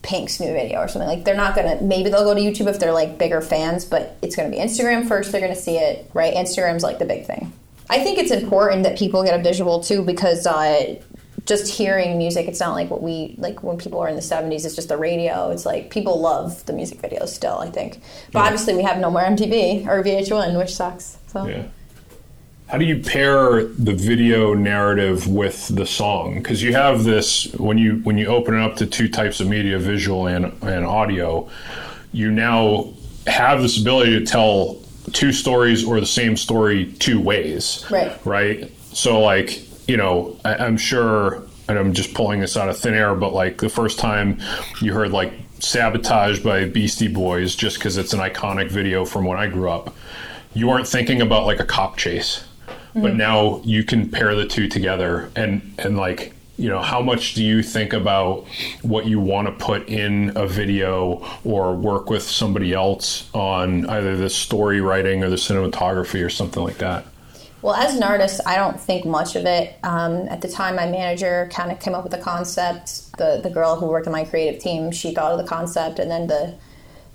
Speaker 2: Pink's new video or something. Like they're not gonna. Maybe they'll go to YouTube if they're like bigger fans, but it's gonna be Instagram first. They're gonna see it, right? Instagram's like the big thing. I think it's important that people get a visual too because uh, just hearing music, it's not like what we like when people are in the '70s. It's just the radio. It's like people love the music videos still. I think, but obviously we have no more MTV or VH1, which sucks. So
Speaker 1: Yeah. How do you pair the video narrative with the song? Because you have this when you when you open it up to two types of media, visual and and audio, you now have this ability to tell two stories or the same story two ways.
Speaker 2: Right.
Speaker 1: Right. So like you know, I, I'm sure, and I'm just pulling this out of thin air, but like the first time you heard like "Sabotage" by Beastie Boys, just because it's an iconic video from when I grew up you weren't thinking about like a cop chase but now you can pair the two together and and like you know how much do you think about what you want to put in a video or work with somebody else on either the story writing or the cinematography or something like that
Speaker 2: Well, as an artist, I don't think much of it. Um, at the time, my manager kind of came up with the concept. The the girl who worked on my creative team, she thought of the concept, and then the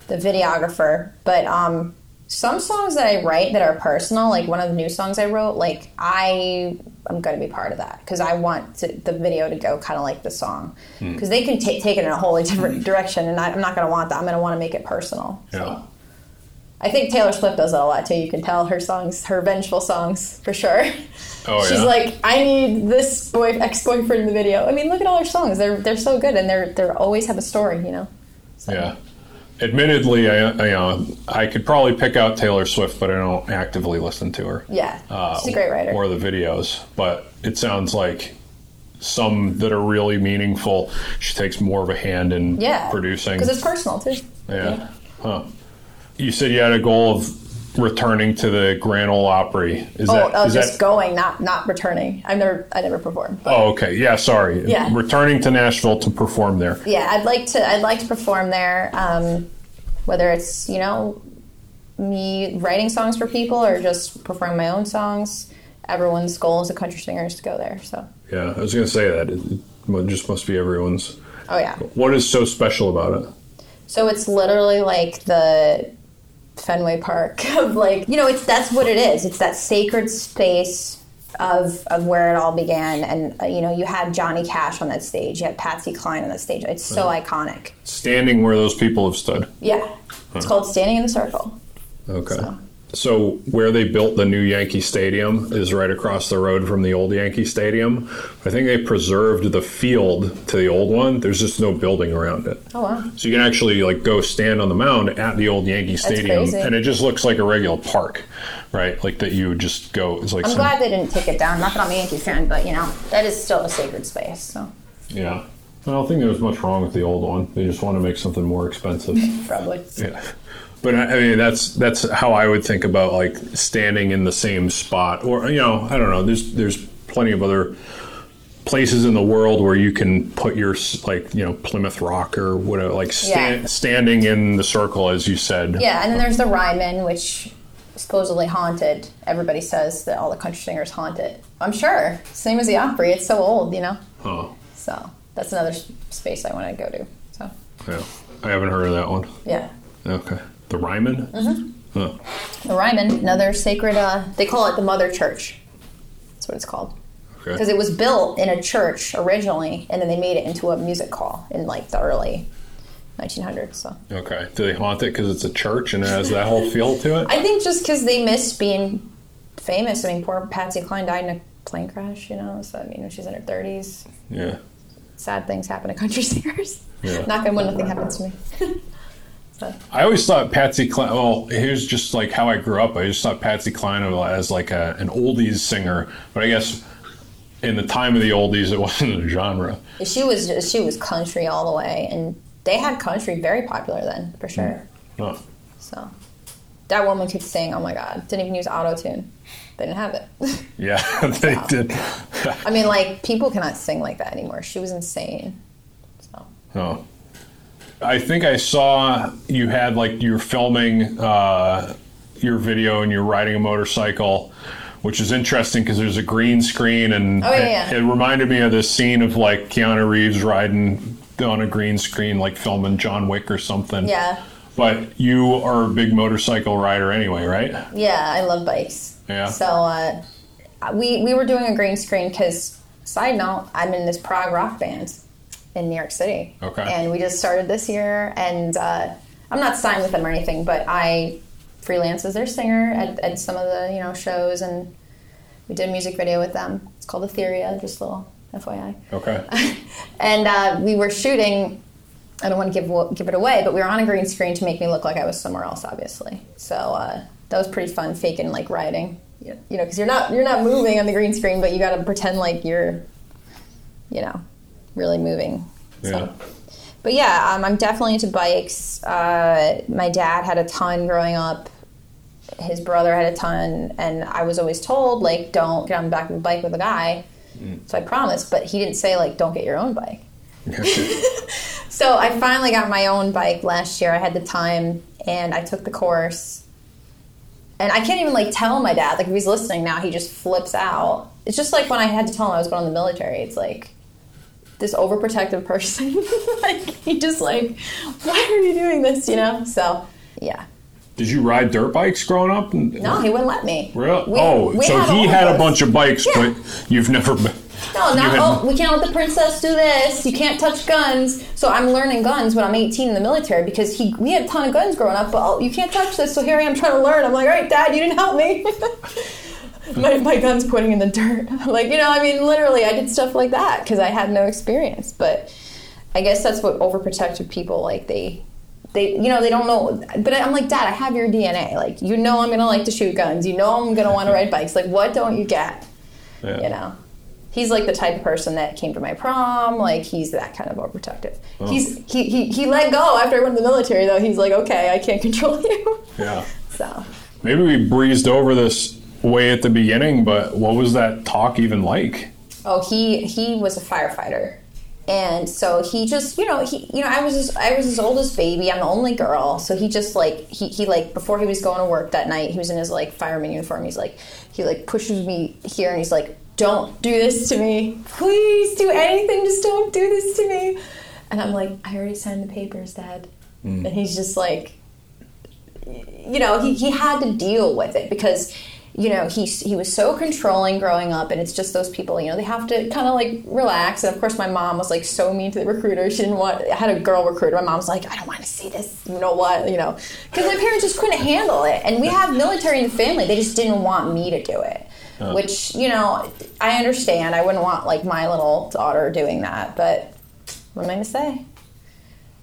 Speaker 2: the videographer. But um, some songs that I write that are personal, like one of the new songs I wrote, like I am going to be part of that because I want to, the video to go kind of like the song hmm. because they can ta- take it in a wholly different hmm. direction, and I, I'm not going to want that. I'm going to want to make it personal. So.
Speaker 1: yeah
Speaker 2: I think Taylor Swift does that a lot too. You can tell her songs, her vengeful songs, for sure.
Speaker 1: Oh,
Speaker 2: She's
Speaker 1: yeah?
Speaker 2: like, I need this boy ex boyfriend in the video. I mean, look at all her songs; they're they're so good, and they're they are always have a story, you know. So,
Speaker 1: yeah admittedly I, I, you know, I could probably pick out taylor swift but i don't actively listen to her
Speaker 2: yeah,
Speaker 1: uh,
Speaker 2: she's a great writer.
Speaker 1: or the videos. But it sounds like some that are really meaningful. She takes more of a hand in
Speaker 2: yeah,
Speaker 1: producing.
Speaker 2: because it's personal too.
Speaker 1: yeah. Huh. You said you had a goal of returning to the Grand Ole Opry. Is
Speaker 2: Oh,
Speaker 1: that?
Speaker 2: oh,
Speaker 1: is
Speaker 2: just
Speaker 1: that
Speaker 2: going, not not returning. I've never I never performed. But
Speaker 1: oh, okay. Yeah. Sorry.
Speaker 2: Yeah.
Speaker 1: Returning to Nashville to perform there.
Speaker 2: yeah, I'd like to I'd like to perform there. Um, whether it's you know me writing songs for people or just performing my own songs. Everyone's goal as a country singer is to go there. So,
Speaker 1: Yeah. I was going to say that. It just must be everyone's.
Speaker 2: oh yeah.
Speaker 1: What is so special about it?
Speaker 2: So it's literally like the Fenway Park of like you know it's that's what it is. It's that sacred space of of where it all began, and uh, you know you had Johnny Cash on that stage, you had Patsy Cline on that stage. It's so iconic.
Speaker 1: Standing where those people have stood.
Speaker 2: Yeah, it's called Standing in the Circle.
Speaker 1: Okay.
Speaker 2: So-
Speaker 1: So where they built the new Yankee Stadium is right across the road from the old Yankee Stadium. I think they preserved the field to the old one. There's just no building around it.
Speaker 2: Oh wow.
Speaker 1: So you can actually like go stand on the mound at the old Yankee Stadium and it just looks like a regular park, right? Like that you would just go it's like
Speaker 2: I'm
Speaker 1: some,
Speaker 2: glad they didn't take it down. Not that I'm a Yankee fan, but you know that is still a sacred space. So
Speaker 1: Yeah. I don't think there was much wrong with the old one. They just want to make something more expensive.
Speaker 2: probably.
Speaker 1: Yeah. But I mean, that's that's how I would think about like standing in the same spot, or you know, I don't know. There's there's plenty of other places in the world where you can put your like you know Plymouth Rock or whatever, like stand,
Speaker 2: Yeah.
Speaker 1: standing in the circle as you said.
Speaker 2: Yeah, and then there's the Ryman, which supposedly haunted. Everybody says that all the country singers haunt it. I'm sure. Same as the Opry. It's so old, you know.
Speaker 1: Oh,
Speaker 2: So that's another space I want to go to. So
Speaker 1: yeah. I haven't heard of that one.
Speaker 2: yeah,
Speaker 1: Okay. The Ryman.
Speaker 2: Mm-hmm.
Speaker 1: Oh,
Speaker 2: the Ryman, another sacred. Uh, they call it the Mother Church. That's what it's called.
Speaker 1: okay.
Speaker 2: because it was built in a church originally, and then they made it into a music hall in like the early 1900s. So
Speaker 1: Okay. Do they haunt it because it's a church and it has that whole feel to it?
Speaker 2: I think just because they miss being famous. I mean, poor Patsy Cline died in a plane crash. You know, so I mean, she's in her 30s,
Speaker 1: Yeah.
Speaker 2: sad things happen to country singers.
Speaker 1: Yeah.
Speaker 2: Not gonna when nothing happens to me. so
Speaker 1: I always thought Patsy Cline. Well, here's just like how I grew up. I just thought Patsy Cline as like a, an oldies singer, but I guess in the time of the oldies, it wasn't a genre.
Speaker 2: she was she was country all the way, and they had country very popular then for sure.
Speaker 1: Oh.
Speaker 2: So that woman could sing. Oh my god! Didn't even use auto tune. They didn't have it.
Speaker 1: Yeah, they did.
Speaker 2: I mean, like people cannot sing like that anymore. She was insane. So
Speaker 1: Oh. I think I saw you had like you were filming uh, your video and you're riding a motorcycle, which is interesting because there's a green screen and
Speaker 2: Oh, yeah,
Speaker 1: it,
Speaker 2: yeah.
Speaker 1: it reminded me of this scene of like Keanu Reeves riding on a green screen, like filming John Wick or something.
Speaker 2: yeah,
Speaker 1: But you are a big motorcycle rider anyway, right?
Speaker 2: yeah, I love bikes.
Speaker 1: Yeah.
Speaker 2: So uh, we we were doing a green screen because side note, I'm in this prog rock band in New York City.
Speaker 1: Okay.
Speaker 2: And we just started this year, and uh, I'm not signed with them or anything, but I freelance as their singer at, at some of the you know shows, and we did a music video with them. It's called Etheria, just a little FYI.
Speaker 1: Okay.
Speaker 2: and uh, we were shooting. I don't want to give give it away, but we were on a green screen to make me look like I was somewhere else, obviously. So uh, that was pretty fun, faking like riding, you know, because you're not you're not moving on the green screen, but you got to pretend like you're, you know, really moving.
Speaker 1: Yeah.
Speaker 2: So. But yeah, um, I'm definitely into bikes. Uh, my dad had a ton growing up. His brother had a ton, and I was always told like, don't get on the back of a bike with a guy. So I promised, but he didn't say like, don't get your own bike. So I finally got my own bike last year. I had the time and I took the course. And I can't even like tell my dad. Like if he's listening now, he just flips out. It's just like when I had to tell him I was going to the military. It's like this overprotective person. like he just like, why are you doing this? You know? So yeah.
Speaker 1: Did you ride dirt bikes growing up?
Speaker 2: No, he wouldn't let me.
Speaker 1: Really?
Speaker 2: We-
Speaker 1: oh,
Speaker 2: we
Speaker 1: so
Speaker 2: had
Speaker 1: he had a bunch of bikes,
Speaker 2: Yeah.
Speaker 1: but you've never been.
Speaker 2: No, not oh, we can't let the princess do this. You can't touch guns. So I'm learning guns when I'm 18 in the military because he we had a ton of guns growing up, but you can't touch this. So here I am trying to learn. I'm like, all right, Dad, you didn't help me. my, my gun's pointing in the dirt. like you know, I mean, literally, I did stuff like that because I had no experience. But I guess that's what overprotective people like. They they you know they don't know. But I'm like, Dad, I have your DNA. Like you know, I'm gonna like to shoot guns. You know, I'm gonna want to ride bikes. Like what don't you get?
Speaker 1: Yeah.
Speaker 2: you know he's like the type of person that came to my prom like he's that kind of overprotective oh. he's he, he he let go after i went to the military though he's like okay i can't control you
Speaker 1: Yeah.
Speaker 2: so
Speaker 1: Maybe we breezed over this way at the beginning, but what was that talk even like?
Speaker 2: oh he he was a firefighter. And so he just you know he you know i was his, i was his oldest baby. I'm the only girl. So he just like he, he like before he was going to work that night he was in his like fireman uniform. He's like he like pushes me here and he's like don't do this to me. Please do anything. Just don't do this to me. And i'm like i already signed the papers dad. Hmm. And he's just like you know, he, he had to deal with it because, you know, he, he was so controlling growing up, and it's just those people, you know, they have to kind of like relax. And of course, my mom was like so mean to the recruiter. She didn't want, I had a girl recruiter. My mom's like, I don't want to see this, you know what, you know, because my parents just couldn't handle it. And we have military in the family, they just didn't want me to do it. Oh. Which, you know, I understand. I wouldn't want like my little daughter doing that, but what am I to say?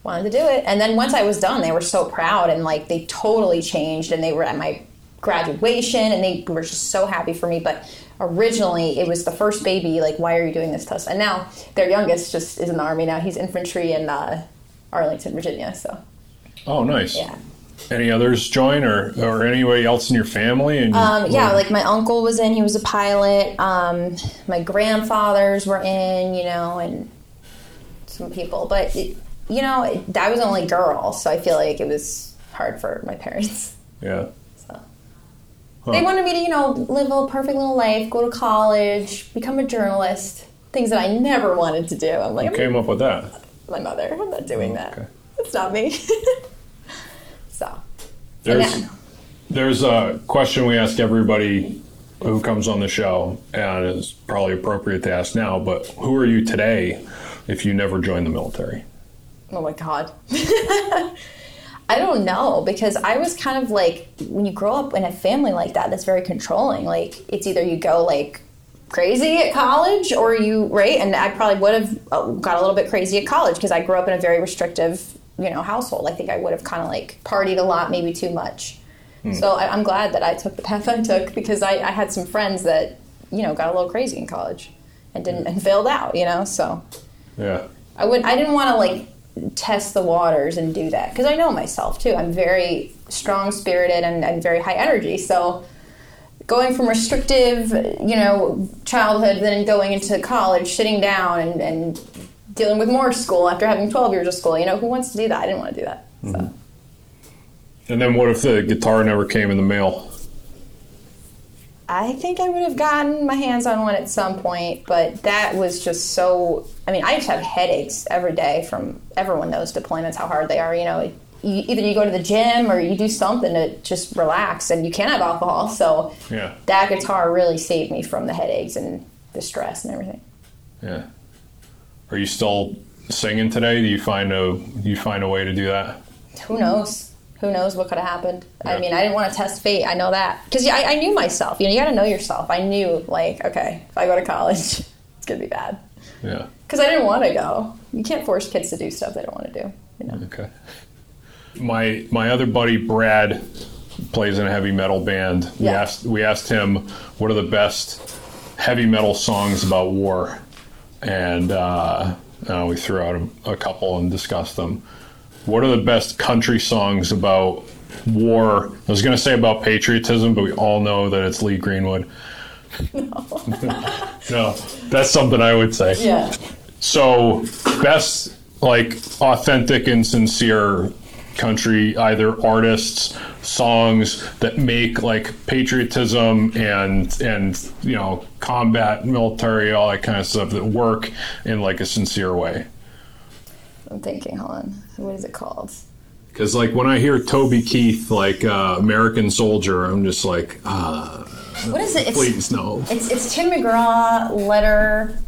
Speaker 2: wanted to do it. And then once I was done, they were so proud and like they totally changed and they were at my graduation and they were just so happy for me. But originally it was the first baby, like, why are you doing this to us? And now their youngest just is in the army now. He's infantry in uh, Arlington, Virginia. So
Speaker 1: Oh, nice.
Speaker 2: yeah.
Speaker 1: any others join, or or anybody else in your family? And
Speaker 2: Um, yeah, like my uncle was in. He was a pilot. Um, my grandfathers were in. You know, and some people. But it, you know, I was only girl, so I feel like it was hard for my parents.
Speaker 1: yeah.
Speaker 2: So. They wanted me to, you know, live a perfect little life, go to college, become a journalist. Things that I never wanted to do. I'm like,
Speaker 1: Who came mm, up with that?
Speaker 2: my mother. I'm not doing that.
Speaker 1: Okay.
Speaker 2: It's not me. so.
Speaker 1: There's there's a question we ask everybody who comes on the show, and it's probably appropriate to ask now. But who are you today if you never joined the military?
Speaker 2: Oh my god. I don't know because I was kind of like when you grow up in a family like that that's very controlling. Like it's either you go like crazy at college or you right and I probably would have uh, got a little bit crazy at college because I grew up in a very restrictive, you know, household. I think I would have kind of like partied a lot, maybe too much. So I, I'm glad that I took the path I took because I, I had some friends that you know got a little crazy in college and didn't and failed out. You know, so
Speaker 1: Yeah.
Speaker 2: I would. I didn't want to like test the waters and do that because I know myself too. I'm very strong spirited and, and very high energy. So going from restrictive, you know, childhood, then going into college, sitting down and, and dealing with more school after having 12 years of school. You know, who wants to do that? I didn't want to do that. So. Mm-hmm.
Speaker 1: And then what if the guitar never came in the mail?
Speaker 2: I think I would have gotten my hands on one at some point, but that was just so. I mean, I just have headaches every day from everyone knows deployments how hard they are. You know, you, either you go to the gym or you do something to just relax, and you can't have alcohol. So
Speaker 1: Yeah.
Speaker 2: that guitar really saved me from the headaches and the stress and everything.
Speaker 1: Yeah. Are you still singing today? Do you find a do you find a way to do that?
Speaker 2: Who knows? Who knows what could have happened?
Speaker 1: Yeah.
Speaker 2: I mean, I didn't want to test fate. I know that because I, I knew myself. You know, you got to know yourself. I knew, like, okay, if I go to college, it's gonna be bad.
Speaker 1: Yeah.
Speaker 2: Because I didn't want to go. You can't force kids to do stuff they don't want to do. You know.
Speaker 1: Okay. My my other buddy Brad plays in a heavy metal band. We
Speaker 2: Yeah.
Speaker 1: asked we asked him what are the best heavy metal songs about war, and uh, uh, we threw out a, a couple and discussed them. What are the best country songs about war? I was going to say about patriotism, but we all know that it's Lee Greenwood. no, no, that's something I would say.
Speaker 2: Yeah.
Speaker 1: So, best like authentic and sincere country, either artists, songs that make like patriotism and and you know combat, military, all that kind of stuff that work in like a sincere way.
Speaker 2: I'm thinking. Hold on. What is it called?
Speaker 1: Because like when I hear Toby Keith, like uh, American Soldier, I'm just like, ah,
Speaker 2: What is it? It's,
Speaker 1: please no.
Speaker 2: It's it's Tim McGraw letter.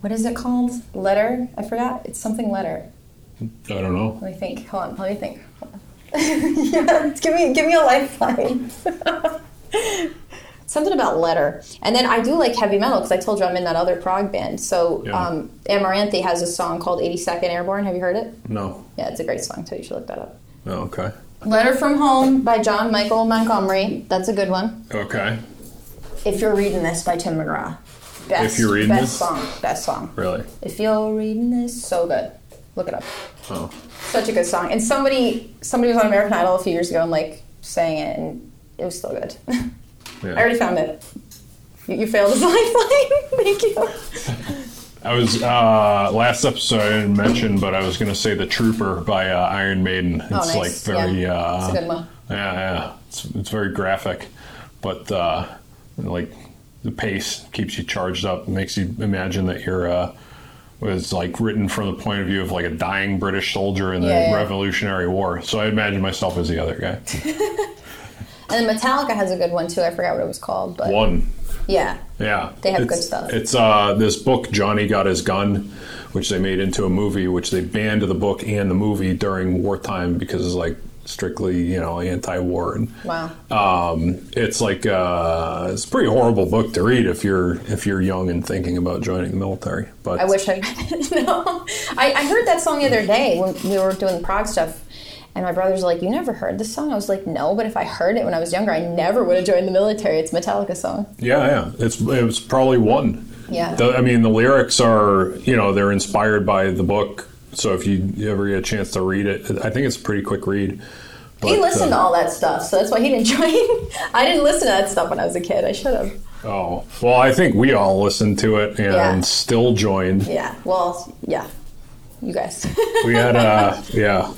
Speaker 2: What is it called? Letter? I forgot. It's something letter.
Speaker 1: I don't know.
Speaker 2: Let me think. Hold on. Let me think. Yeah, give me give me a lifeline. Something about letter, and then I do like heavy metal because I told you I'm in that other prog band. So
Speaker 1: Yeah.
Speaker 2: um, Amaranthe has a song called 82nd Airborne. Have you heard it?
Speaker 1: No.
Speaker 2: Yeah, it's a great song too. You should look that up.
Speaker 1: Oh, okay.
Speaker 2: Letter from Home by John Michael Montgomery. That's a good one.
Speaker 1: Okay.
Speaker 2: If you're reading this by Tim McGraw. Best,
Speaker 1: If You're Reading
Speaker 2: best
Speaker 1: This?
Speaker 2: song. Best song.
Speaker 1: Really?
Speaker 2: If you're reading this, so good. Look it up.
Speaker 1: Oh.
Speaker 2: Such a good song. And somebody somebody was on American Idol a few years ago and like sang it and it was still good.
Speaker 1: Yeah.
Speaker 2: I already found it. You, you failed as a lifeline. Thank you.
Speaker 1: I was uh, last episode I didn't mention, but I was going to say the Trooper by uh, Iron Maiden. It's
Speaker 2: Oh, nice.
Speaker 1: like very,
Speaker 2: Yeah.
Speaker 1: uh,
Speaker 2: It's a good one.
Speaker 1: yeah, yeah. It's, it's very graphic, but uh, like the pace keeps you charged up. Makes you imagine that you're uh, was like written from the point of view of like a dying British soldier in the
Speaker 2: Yeah, yeah.
Speaker 1: Revolutionary War. So I imagine myself as the other guy.
Speaker 2: And then Metallica has a good one too. I forgot what it was called, but
Speaker 1: One.
Speaker 2: yeah.
Speaker 1: Yeah,
Speaker 2: They have
Speaker 1: it's,
Speaker 2: good stuff.
Speaker 1: It's uh, this book, Johnny Got His Gun, which they made into a movie, which they banned the book and the movie during wartime because it's like strictly you know anti-war and
Speaker 2: Wow.
Speaker 1: um, it's like uh, it's a pretty horrible book to read if you're if you're young and thinking about joining the military. But
Speaker 2: I wish I no. I, I heard that song the other day when we were doing the prog stuff, and my brother's like, "You never heard this song?" I was like, "No," but if I heard it when I was younger, I never would have joined the military. It's Metallica song.
Speaker 1: yeah, yeah, it's it was probably one.
Speaker 2: Yeah.
Speaker 1: The, I mean, the lyrics are you know they're inspired by the book. So if you ever get a chance to read it, I think it's a pretty quick read.
Speaker 2: he
Speaker 1: But,
Speaker 2: listened to
Speaker 1: uh,
Speaker 2: all that stuff, so that's why he didn't join. I didn't listen to that stuff when I was a kid. I should have.
Speaker 1: Oh well, I think we all listened to it and
Speaker 2: Yeah.
Speaker 1: still joined.
Speaker 2: Yeah. Well, yeah. You guys.
Speaker 1: We had uh yeah.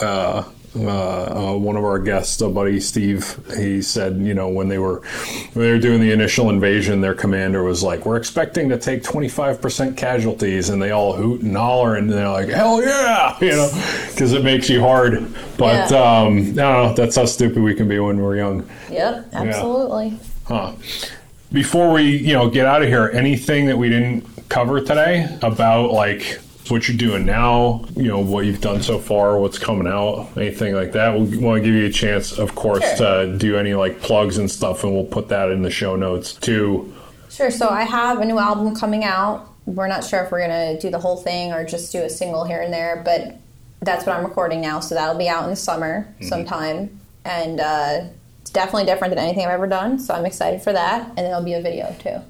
Speaker 1: Uh, uh, uh, one of our guests, a buddy Steve, he said, you know, when they were when they were doing the initial invasion, their commander was like, "We're expecting to take twenty five percent casualties," and they all hoot and holler, and they're like, "Hell yeah!" You know, because it makes you hard. But
Speaker 2: Yeah.
Speaker 1: um, no, that's how stupid we can be when we're young.
Speaker 2: yep. Absolutely.
Speaker 1: Huh. Before we, you know, get out of here, anything that we didn't cover today about like what you're doing now, you know, what you've done so far, what's coming out, anything like that? We want to give you a chance, of course,
Speaker 2: Sure.
Speaker 1: to do any like plugs and stuff, and we'll put that in the show notes too.
Speaker 2: Sure. So I have a new album coming out. We're not sure if we're gonna do the whole thing or just do a single here and there, but that's what I'm recording now. So that'll be out in the summer sometime, and uh, it's definitely different than anything I've ever done. So I'm excited for that, and then there'll be a video too,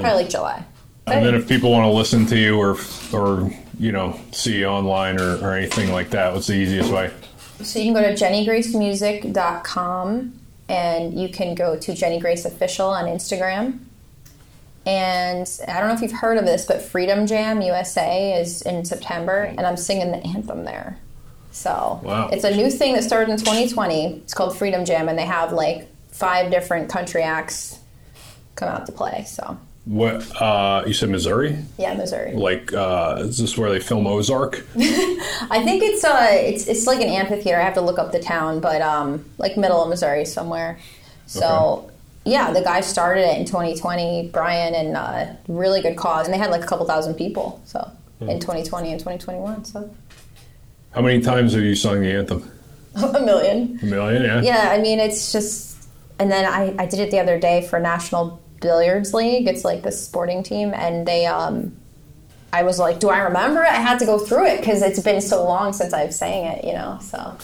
Speaker 2: probably like July.
Speaker 1: And then if people want to listen to you or, or you know, see online or, or anything like that, what's the easiest way?
Speaker 2: So you can go to jennygracemusic.com and you can go to Jenny Grace Official on Instagram. And I don't know if you've heard of this, but Freedom Jam USA is in September, and I'm singing the anthem there. So
Speaker 1: Wow.
Speaker 2: it's a new thing that started in 2020. It's called Freedom Jam, and they have like five different country acts come out to play. So
Speaker 1: What uh, you said, Missouri?
Speaker 2: yeah, Missouri.
Speaker 1: Like, uh, is this where they film Ozark?
Speaker 2: I think it's uh it's it's like an amphitheater. I have to look up the town, but um like middle of Missouri somewhere. So yeah, the guy started it in 2020, Brian, and uh, really good cause, and they had like a couple thousand people. So in 2020 and 2021, so
Speaker 1: How many times have you sung the anthem?
Speaker 2: a million.
Speaker 1: A million, yeah.
Speaker 2: Yeah, I mean it's just, and then I I did it the other day for National Billiards League. It's like this sporting team, and they um. I was like, do I remember it? I had to go through it because it's been so long since I've sang it, you know. So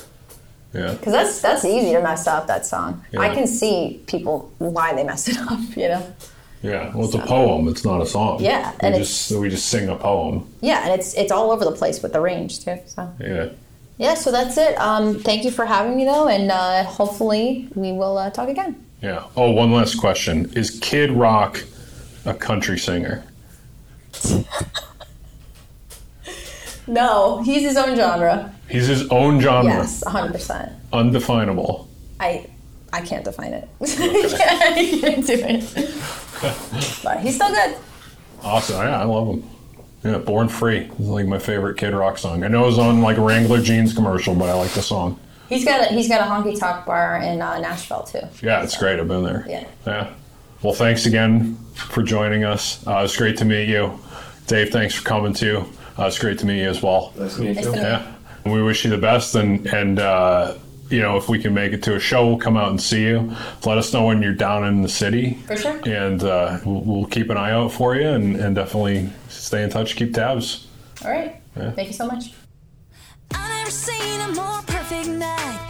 Speaker 1: yeah.
Speaker 2: Because that's that's easy to mess up that song.
Speaker 1: Yeah.
Speaker 2: I can see people why they mess it up. You know.
Speaker 1: Yeah, well, it's a poem. It's not a song.
Speaker 2: Yeah,
Speaker 1: we
Speaker 2: and
Speaker 1: just we just sing a poem.
Speaker 2: Yeah, and it's it's all over the place with the range too. So
Speaker 1: Yeah,
Speaker 2: yeah, so that's it. Um, thank you for having me though, and uh, hopefully we will uh, talk again.
Speaker 1: Yeah. Oh, one last question: Is Kid Rock a country singer?
Speaker 2: No, he's his own genre.
Speaker 1: He's his own genre,
Speaker 2: Yes, hundred percent.
Speaker 1: undefinable.
Speaker 2: I I can't define it. I can't do it. but he's still good.
Speaker 1: Awesome. Yeah, I love him. Yeah, Born Free is like my favorite Kid Rock song. I know it was on like a Wrangler jeans commercial, but I like the song.
Speaker 2: He's got a he's got a honky tonk bar in uh, Nashville too.
Speaker 1: Yeah, it's great. I've been there.
Speaker 2: Yeah.
Speaker 1: Yeah. Well, thanks again for joining us. Uh, it's great to meet you, Dave. Thanks for coming too. Uh, it's great to meet you as well.
Speaker 3: Nice to meet
Speaker 2: Nice
Speaker 3: you.
Speaker 2: to meet you.
Speaker 1: Yeah. We wish you the best, and and uh, you know if we can make it to a show, we'll come out and see you. Let us know when you're down in the city,
Speaker 2: For sure.
Speaker 1: and uh, we'll, we'll keep an eye out for you, and, and definitely stay in touch. Keep tabs.
Speaker 2: All right.
Speaker 1: Yeah.
Speaker 2: Thank you so much.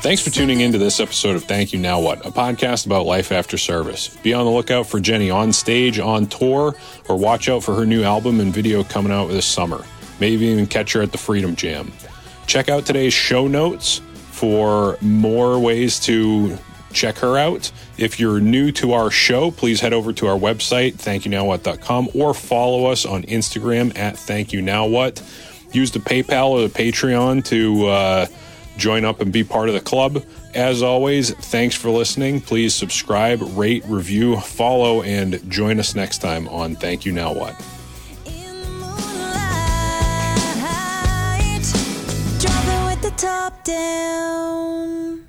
Speaker 1: Thanks for tuning into this episode of Thank You Now What, a podcast about life after service. Be on the lookout for Jenny on stage, on tour, or watch out for her new album and video coming out this summer. Maybe even catch her at the Freedom Jam. Check out today's show notes for more ways to check her out. If you're new to our show, please head over to our website, thankyouNowWhat.com, or follow us on Instagram at thankyouNowWhat. Use the PayPal or the Patreon to uh, join up and be part of the club. As always, thanks for listening. Please subscribe, rate, review, follow, and join us next time on Thank You Now What.
Speaker 4: Top down.